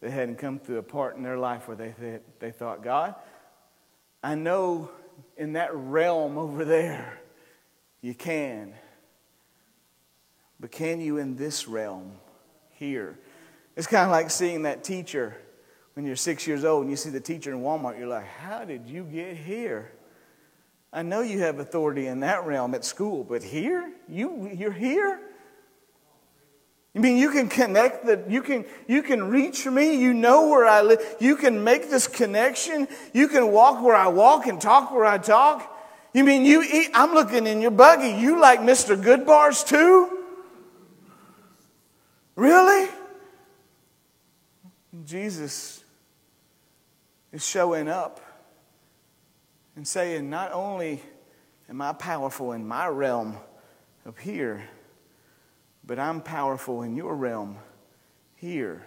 that hadn't come through a part in their life where they, they, they thought, God, I know in that realm over there, you can. But can you in this realm here? It's kind of like seeing that teacher when you're six years old and you see the teacher in Walmart, you're like, how did you get here? I know you have authority in that realm at school, but here? You, you're here? I mean, you can connect that, you can, you can reach me, you know where I live, you can make this connection, you can walk where I walk and talk where I talk. You mean you eat, I'm looking in your buggy, you like Mr. Goodbars too? Really? Jesus is showing up and saying, Not only am I powerful in my realm up here, but I'm powerful in your realm here.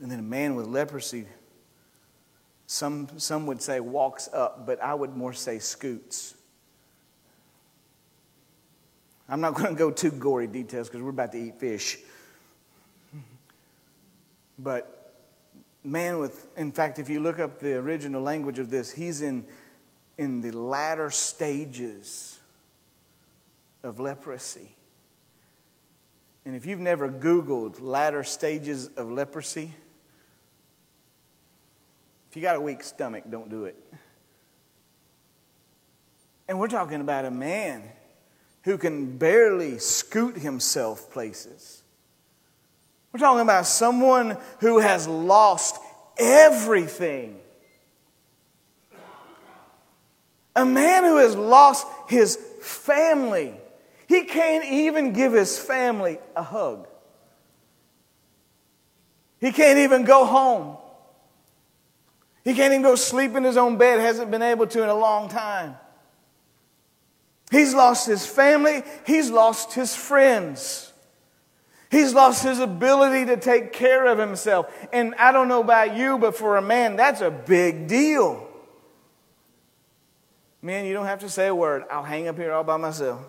And then a man with leprosy, some, some would say walks up, but I would more say scoots. I'm not going to go too gory details because we're about to eat fish. But man with, in fact, if you look up the original language of this, he's in, in the latter stages of leprosy. And if you've never Googled latter stages of leprosy, if you got a weak stomach, don't do it. And we're talking about a man who can barely scoot himself places. We're talking about someone who has lost everything. A man who has lost his family. He can't even give his family a hug. He can't even go home. He can't even go sleep in his own bed, hasn't been able to in a long time. He's lost his family, he's lost his friends. He's lost his ability to take care of himself. And I don't know about you, but for a man, that's a big deal. Man, you don't have to say a word. I'll hang up here all by myself.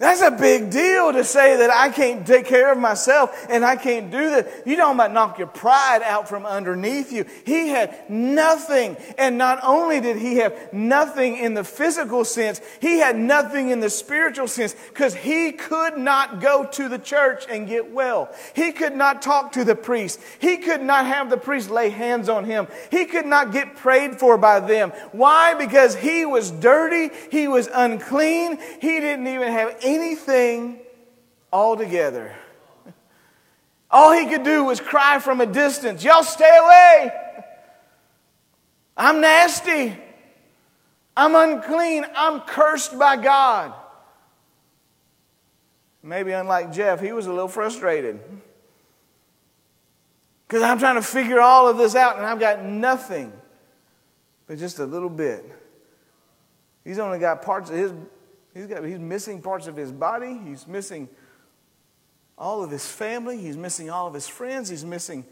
That's a big deal to say that I can't take care of myself and I can't do that. You talking about knock your pride out from underneath you. He had nothing. And not only did he have nothing in the physical sense, he had nothing in the spiritual sense because he could not go to the church and get well. He could not talk to the priest. He could not have the priest lay hands on him. He could not get prayed for by them. Why? Because he was dirty. He was unclean. He didn't even have anything altogether. All he could do was cry from a distance, Y'all stay away. I'm nasty. I'm unclean. I'm cursed by God. Maybe unlike Jeff, he was a little frustrated. Because I'm trying to figure all of this out and I've got nothing but just a little bit. He's only got parts of his He's, got, he's missing parts of his body. He's missing all of his family. He's missing all of his friends. He's missing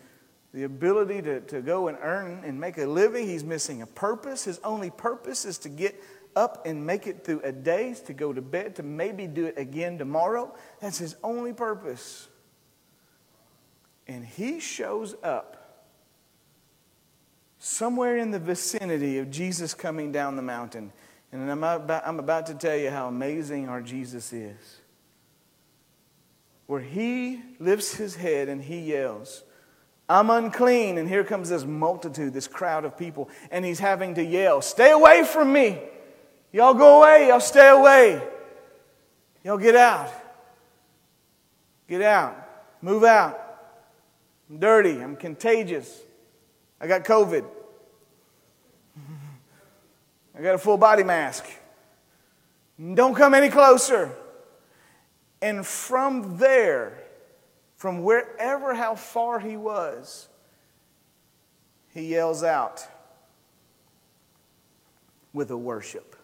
the ability to, to go and earn and make a living. He's missing a purpose. His only purpose is to get up and make it through a day, to go to bed, to maybe do it again tomorrow. That's his only purpose. And he shows up somewhere in the vicinity of Jesus coming down the mountain. And I'm about, I'm about to tell you how amazing our Jesus is. Where he lifts his head and he yells, I'm unclean. And here comes this multitude, this crowd of people. And he's having to yell, Stay away from me. Y'all go away. Y'all stay away. Y'all get out. Get out. Move out. I'm dirty. I'm contagious. I got COVID. I got a full body mask. Don't come any closer. And from there, from wherever how far he was, he yells out with a worship.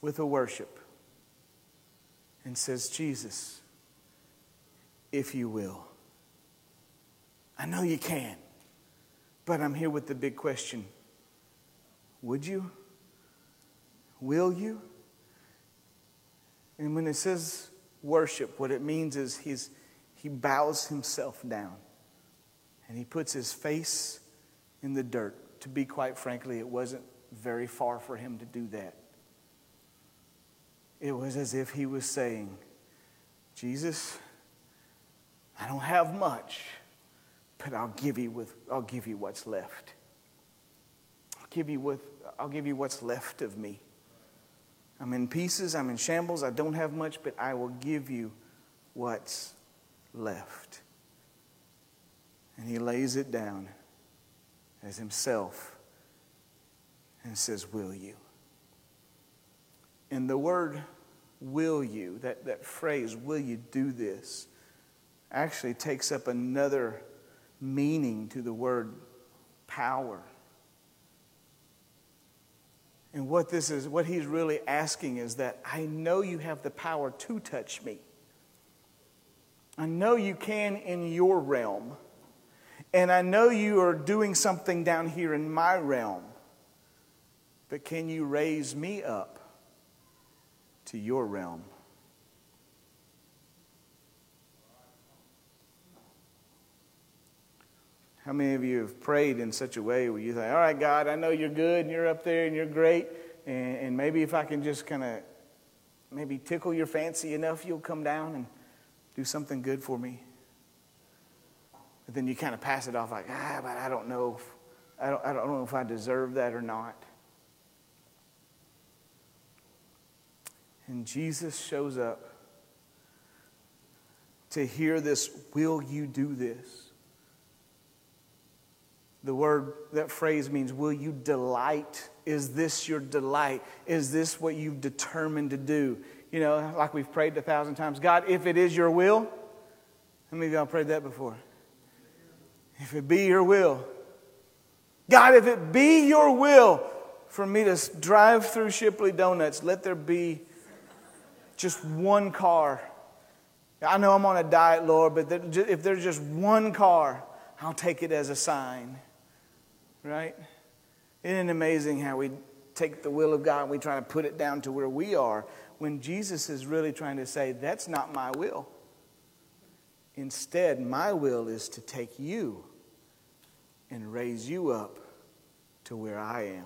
With a worship. And says, Jesus, if you will. I know you can, but I'm here with the big question would you? Will you? And when it says worship, what it means is he's, he bows himself down and he puts his face in the dirt. To be quite frankly, it wasn't very far for him to do that. It was as if he was saying, Jesus, I don't have much, but I'll give you, with, I'll give you what's left. Give you with, I'll give you what's left of me. I'm in pieces, I'm in shambles, I don't have much, but I will give you what's left. And he lays it down as himself and says, Will you? And the word will you, that, that phrase, will you do this, actually takes up another meaning to the word power. And what this is, what he's really asking is that I know you have the power to touch me. I know you can in your realm. And I know you are doing something down here in my realm. But can you raise me up to your realm? How many of you have prayed in such a way where you think, all right, God, I know you're good and you're up there and you're great, and, and maybe if I can just kind of maybe tickle your fancy enough, you'll come down and do something good for me. But then you kind of pass it off like, ah, but I don't know. If, I, don't, I don't know if I deserve that or not. And Jesus shows up to hear this, will you do this? The word, that phrase means, will you delight? Is this your delight? Is this what you've determined to do? You know, like we've prayed a thousand times God, if it is your will, how many of y'all prayed that before? If it be your will. God, if it be your will for me to drive through Shipley Donuts, let there be just one car. I know I'm on a diet, Lord, but if there's just one car, I'll take it as a sign. Right? Isn't it amazing how we take the will of God and we try to put it down to where we are when Jesus is really trying to say, That's not my will. Instead, my will is to take you and raise you up to where I am.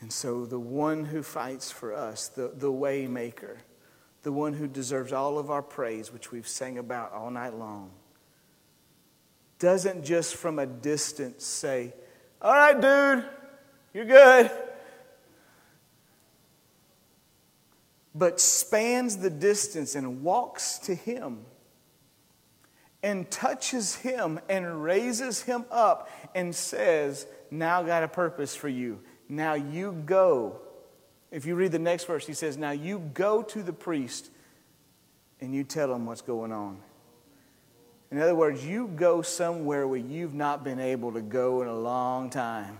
And so, the one who fights for us, the, the way maker, the one who deserves all of our praise, which we've sang about all night long, doesn't just from a distance say, All right, dude, you're good. But spans the distance and walks to him and touches him and raises him up and says, Now got a purpose for you. Now you go. If you read the next verse, he says, Now you go to the priest and you tell him what's going on. In other words, you go somewhere where you've not been able to go in a long time.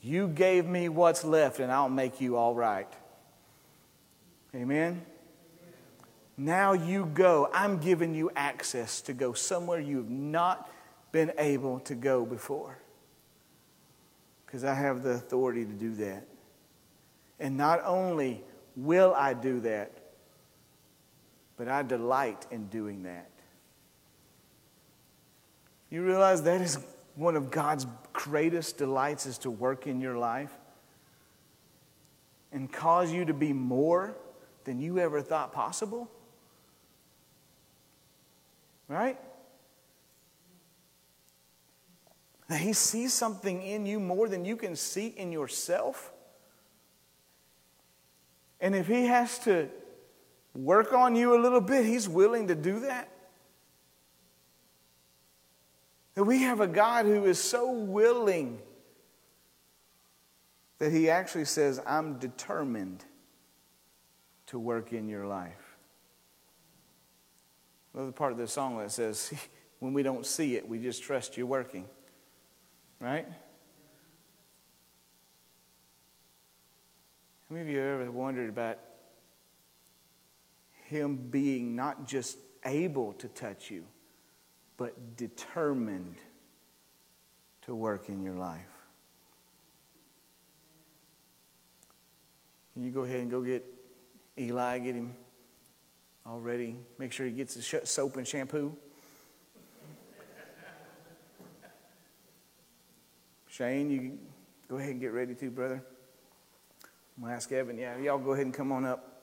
You gave me what's left, and I'll make you all right. Amen? Now you go. I'm giving you access to go somewhere you've not been able to go before. Because I have the authority to do that. And not only will I do that, but I delight in doing that. You realize that is one of God's greatest delights is to work in your life and cause you to be more than you ever thought possible? Right? That he sees something in you more than you can see in yourself. And if he has to work on you a little bit, he's willing to do that. That we have a God who is so willing that he actually says, I'm determined to work in your life. Another part of the song that says, when we don't see it, we just trust you're working. Right? How many of you ever wondered about him being not just able to touch you, but determined to work in your life. Can you go ahead and go get Eli, get him all ready? Make sure he gets the soap and shampoo. Shane, you go ahead and get ready too, brother. I'm going to ask Evan, yeah, y'all go ahead and come on up.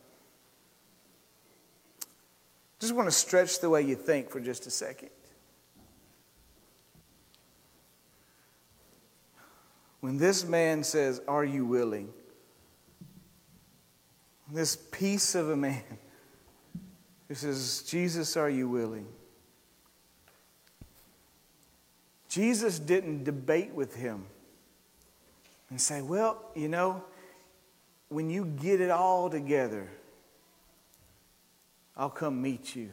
Just want to stretch the way you think for just a second. When this man says, Are you willing? This piece of a man who says, Jesus, are you willing? Jesus didn't debate with him and say, Well, you know, when you get it all together, I'll come meet you.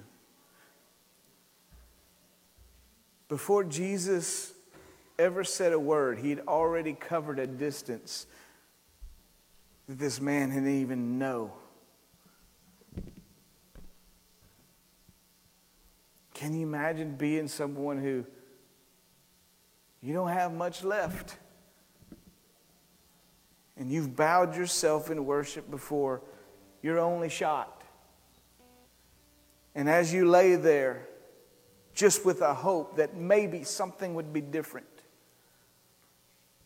Before Jesus ever said a word, he'd already covered a distance that this man didn't even know. Can you imagine being someone who you don't have much left? And you've bowed yourself in worship before your only shot. And as you lay there, just with a hope that maybe something would be different.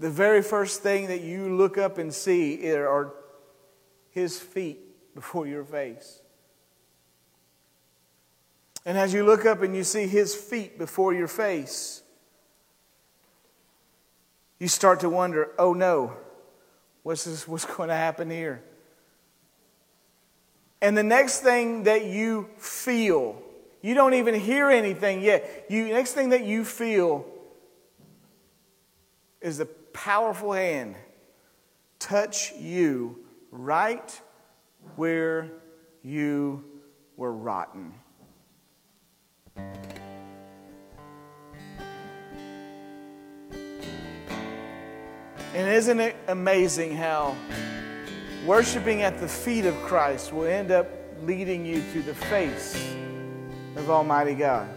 The very first thing that you look up and see are his feet before your face. And as you look up and you see his feet before your face, you start to wonder, oh no, what's, this, what's going to happen here? And the next thing that you feel, you don't even hear anything yet. You next thing that you feel is the powerful hand touch you right where you were rotten. And isn't it amazing how worshiping at the feet of Christ will end up leading you to the face of Almighty God?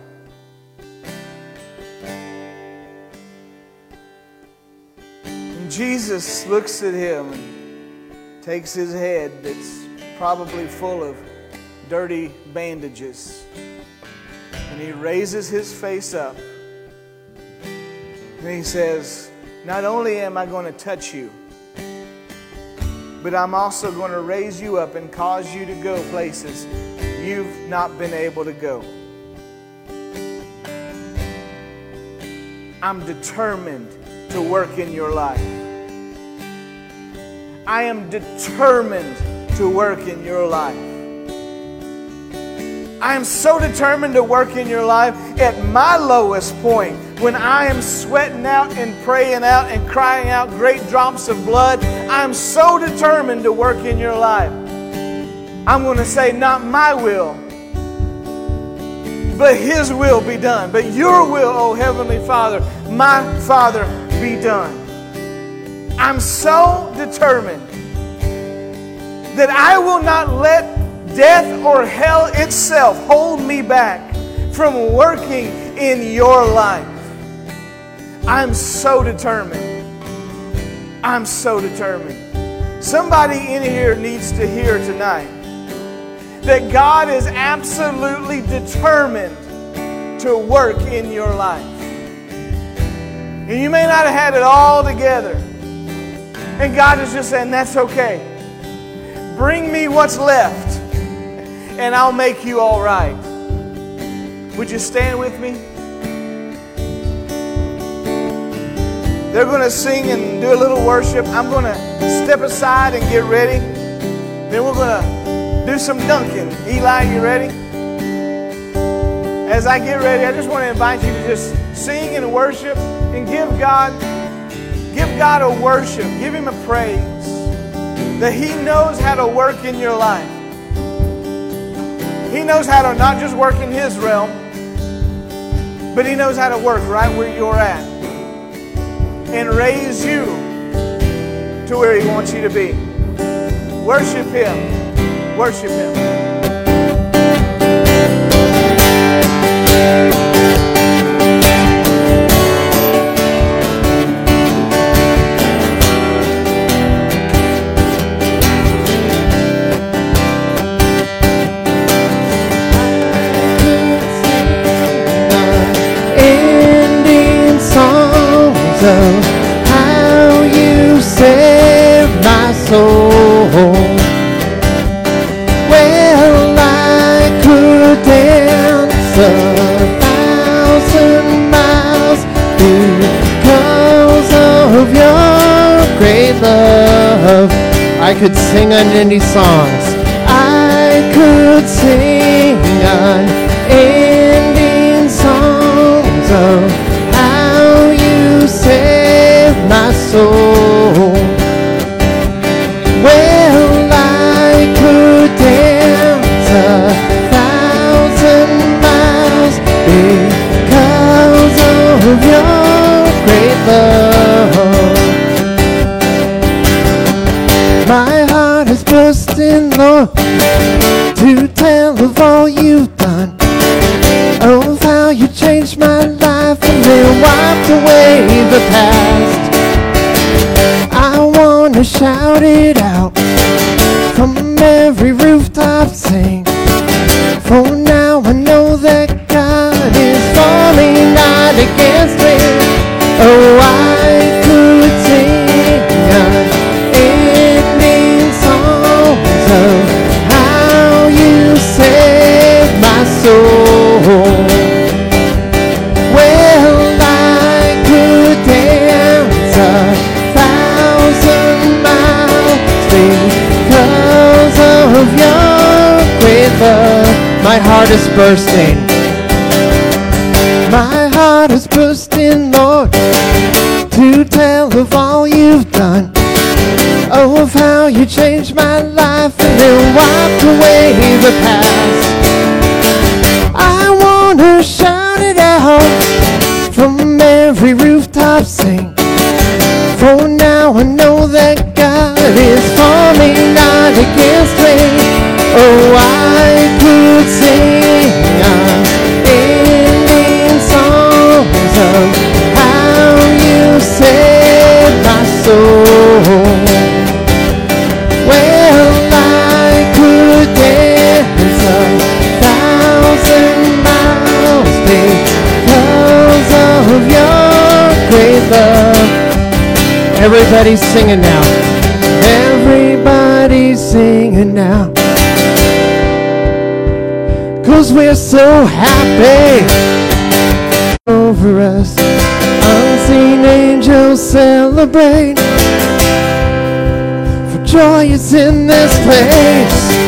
Jesus looks at him and takes his head that's probably full of dirty bandages. And he raises his face up and he says, Not only am I going to touch you, but I'm also going to raise you up and cause you to go places you've not been able to go. I'm determined to work in your life. I am determined to work in your life. I am so determined to work in your life at my lowest point when I am sweating out and praying out and crying out great drops of blood. I'm so determined to work in your life. I'm going to say, not my will, but His will be done. But your will, O Heavenly Father, my Father, be done. I'm so determined that I will not let death or hell itself hold me back from working in your life. I'm so determined. I'm so determined. Somebody in here needs to hear tonight that God is absolutely determined to work in your life. And you may not have had it all together. And God is just saying, that's okay. Bring me what's left, and I'll make you all right. Would you stand with me? They're going to sing and do a little worship. I'm going to step aside and get ready. Then we're going to do some dunking. Eli, you ready? As I get ready, I just want to invite you to just sing and worship and give God give God a worship. Give him a praise. That he knows how to work in your life. He knows how to not just work in his realm, but he knows how to work right where you're at and raise you to where He wants you to be. Worship Him. Worship Him. Love. I could sing unending songs. I could sing unending songs of how you saved my soul. Well, I could dance a thousand miles because of your great love. To tell of all you've done. Of how you changed my life and then wiped away the past. I wanna shout it My heart is bursting. My heart is bursting, Lord, to tell of all you've done. Oh, of how you changed my life and then wiped away the past. Everybody's singing now. Everybody's singing now. Cause we're so happy over us. Unseen angels celebrate. For joy is in this place.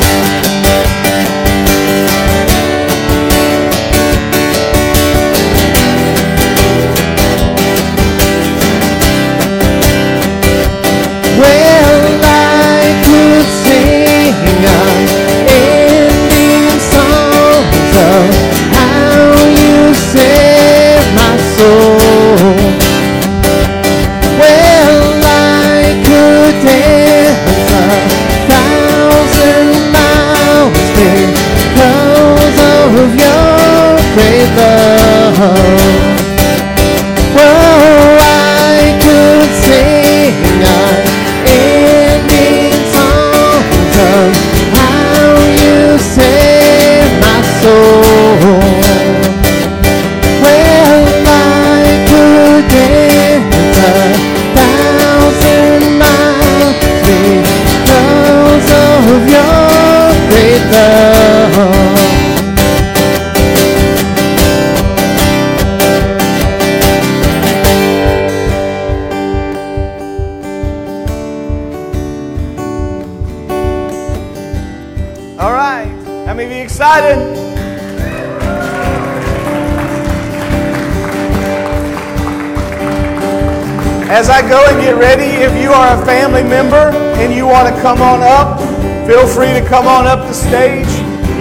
To come on up the stage.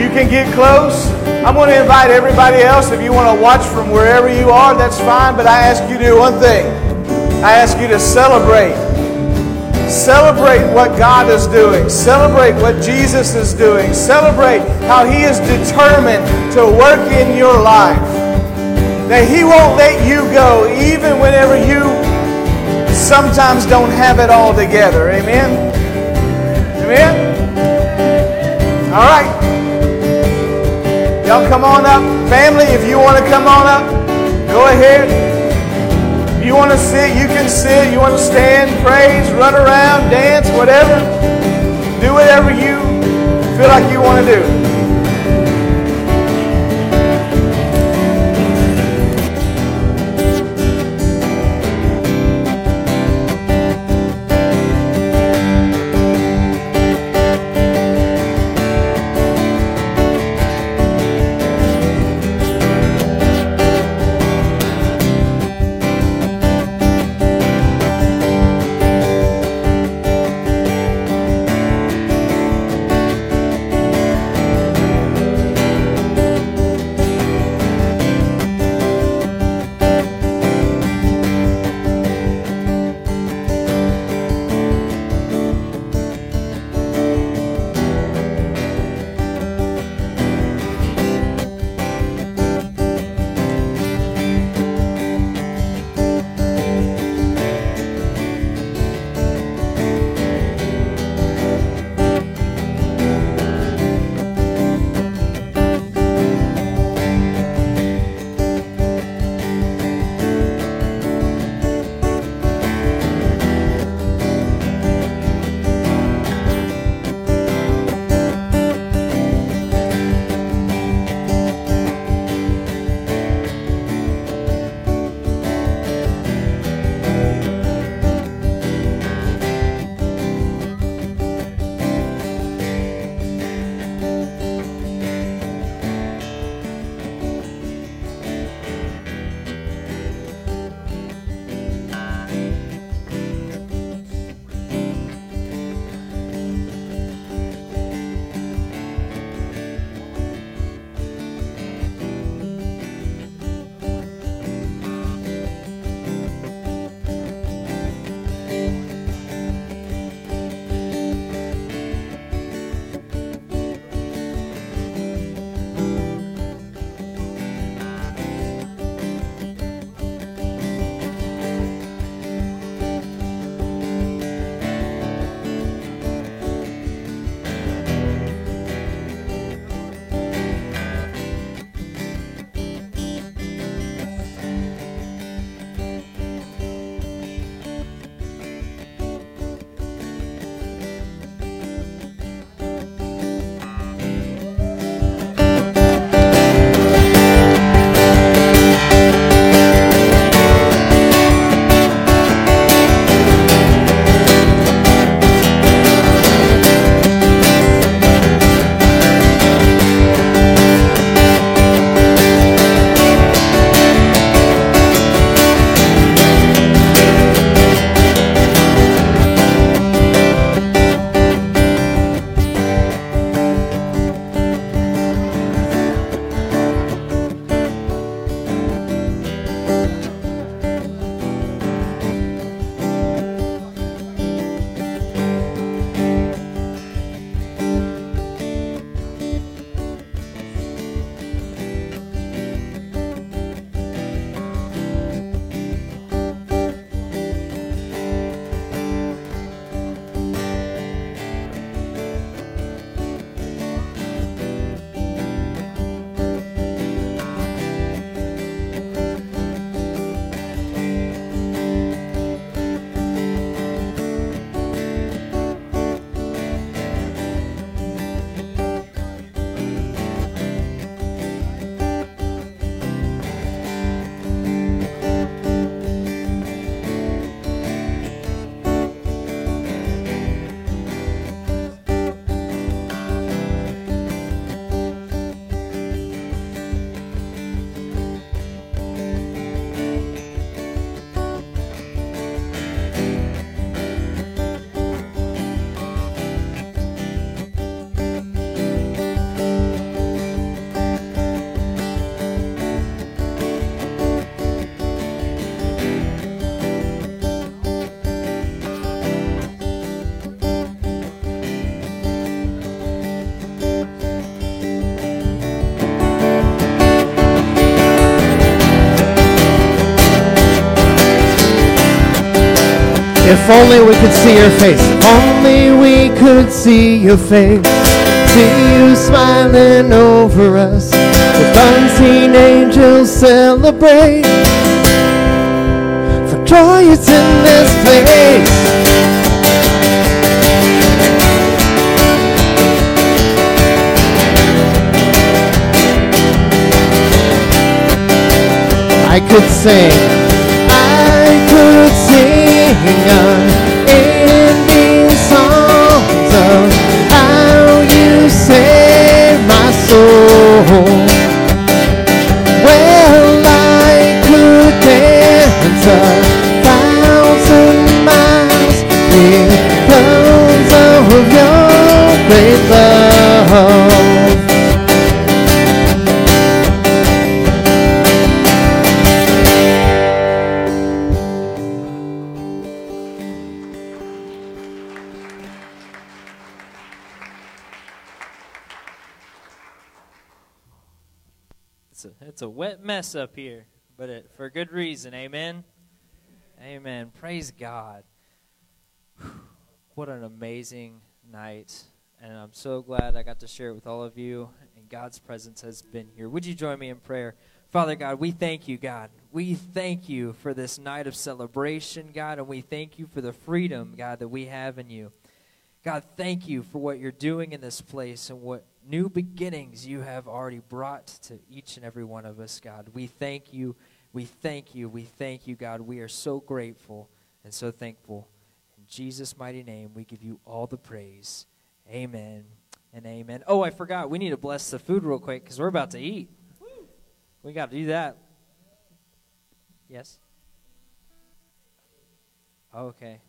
You can get close. I'm going to invite everybody else. If you want to watch from wherever you are, that's fine. But I ask you to do one thing. I ask you to celebrate. Celebrate what God is doing. Celebrate what Jesus is doing. Celebrate how He is determined to work in your life. That He won't let you go even whenever you sometimes don't have it all together. Amen? Amen? All right. Y'all come on up. Family, if you want to come on up, go ahead. If you want to sit, you can sit. You want to stand, praise, run around, dance, whatever. Do whatever you feel like you want to do. If only we could see your face. If only we could see your face. See you smiling over us. With unseen angels celebrate. For joy is in this place. I could sing, sing It's a, it's a wet mess up here, but it, for good reason. Amen. Amen. Praise God. What an amazing night. And I'm so glad I got to share it with all of you. And God's presence has been here. Would you join me in prayer? Father God, we thank you, God. We thank you for this night of celebration, God, and we thank you for the freedom, God, that we have in you. God, thank you for what you're doing in this place and what new beginnings you have already brought to each and every one of us, God. We thank you. We thank you. We thank you, God. We are so grateful and so thankful. In Jesus' mighty name, we give you all the praise. Amen and amen. Oh, I forgot. We need to bless the food real quick because we're about to eat. We got to do that. Yes? Okay.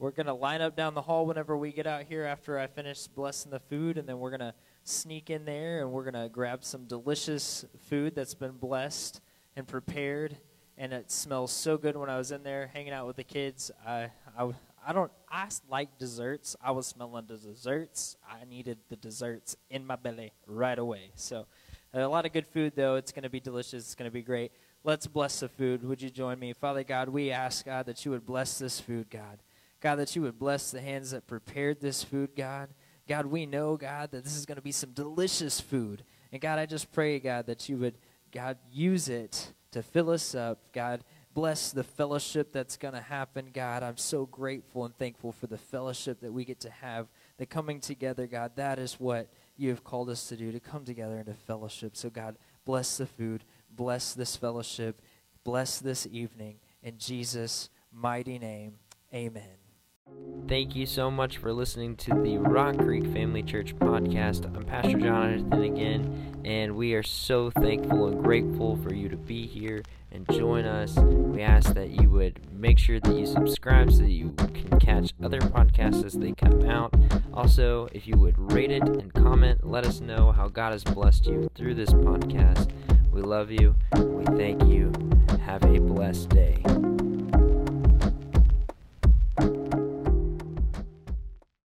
We're going to line up down the hall whenever we get out here after I finish blessing the food, and then we're going to sneak in there and we're going to grab some delicious food that's been blessed and prepared. And it smells so good when I was in there hanging out with the kids. I, I, I don't, I like desserts. I was smelling the desserts. I needed the desserts in my belly right away. So, a lot of good food, though. It's going to be delicious. It's going to be great. Let's bless the food. Would you join me? Father God, we ask, God, that you would bless this food, God. God, that you would bless the hands that prepared this food, God. God, we know, God, that this is going to be some delicious food. And God, I just pray, God, that you would, God, use it to fill us up. God, bless the fellowship that's going to happen, God. I'm so grateful and thankful for the fellowship that we get to have, the coming together, God. That is what you have called us to do, to come together into fellowship. So, God, bless the food, bless this fellowship, bless this evening. In Jesus' mighty name, amen. Thank you so much for listening to the Rock Creek Family Church podcast. I'm Pastor Jonathan again, and we are so thankful and grateful for you to be here and join us. We ask that you would make sure that you subscribe so that you can catch other podcasts as they come out. Also, if you would rate it and comment, let us know how God has blessed you through this podcast. We love you. We thank you. Have a blessed day.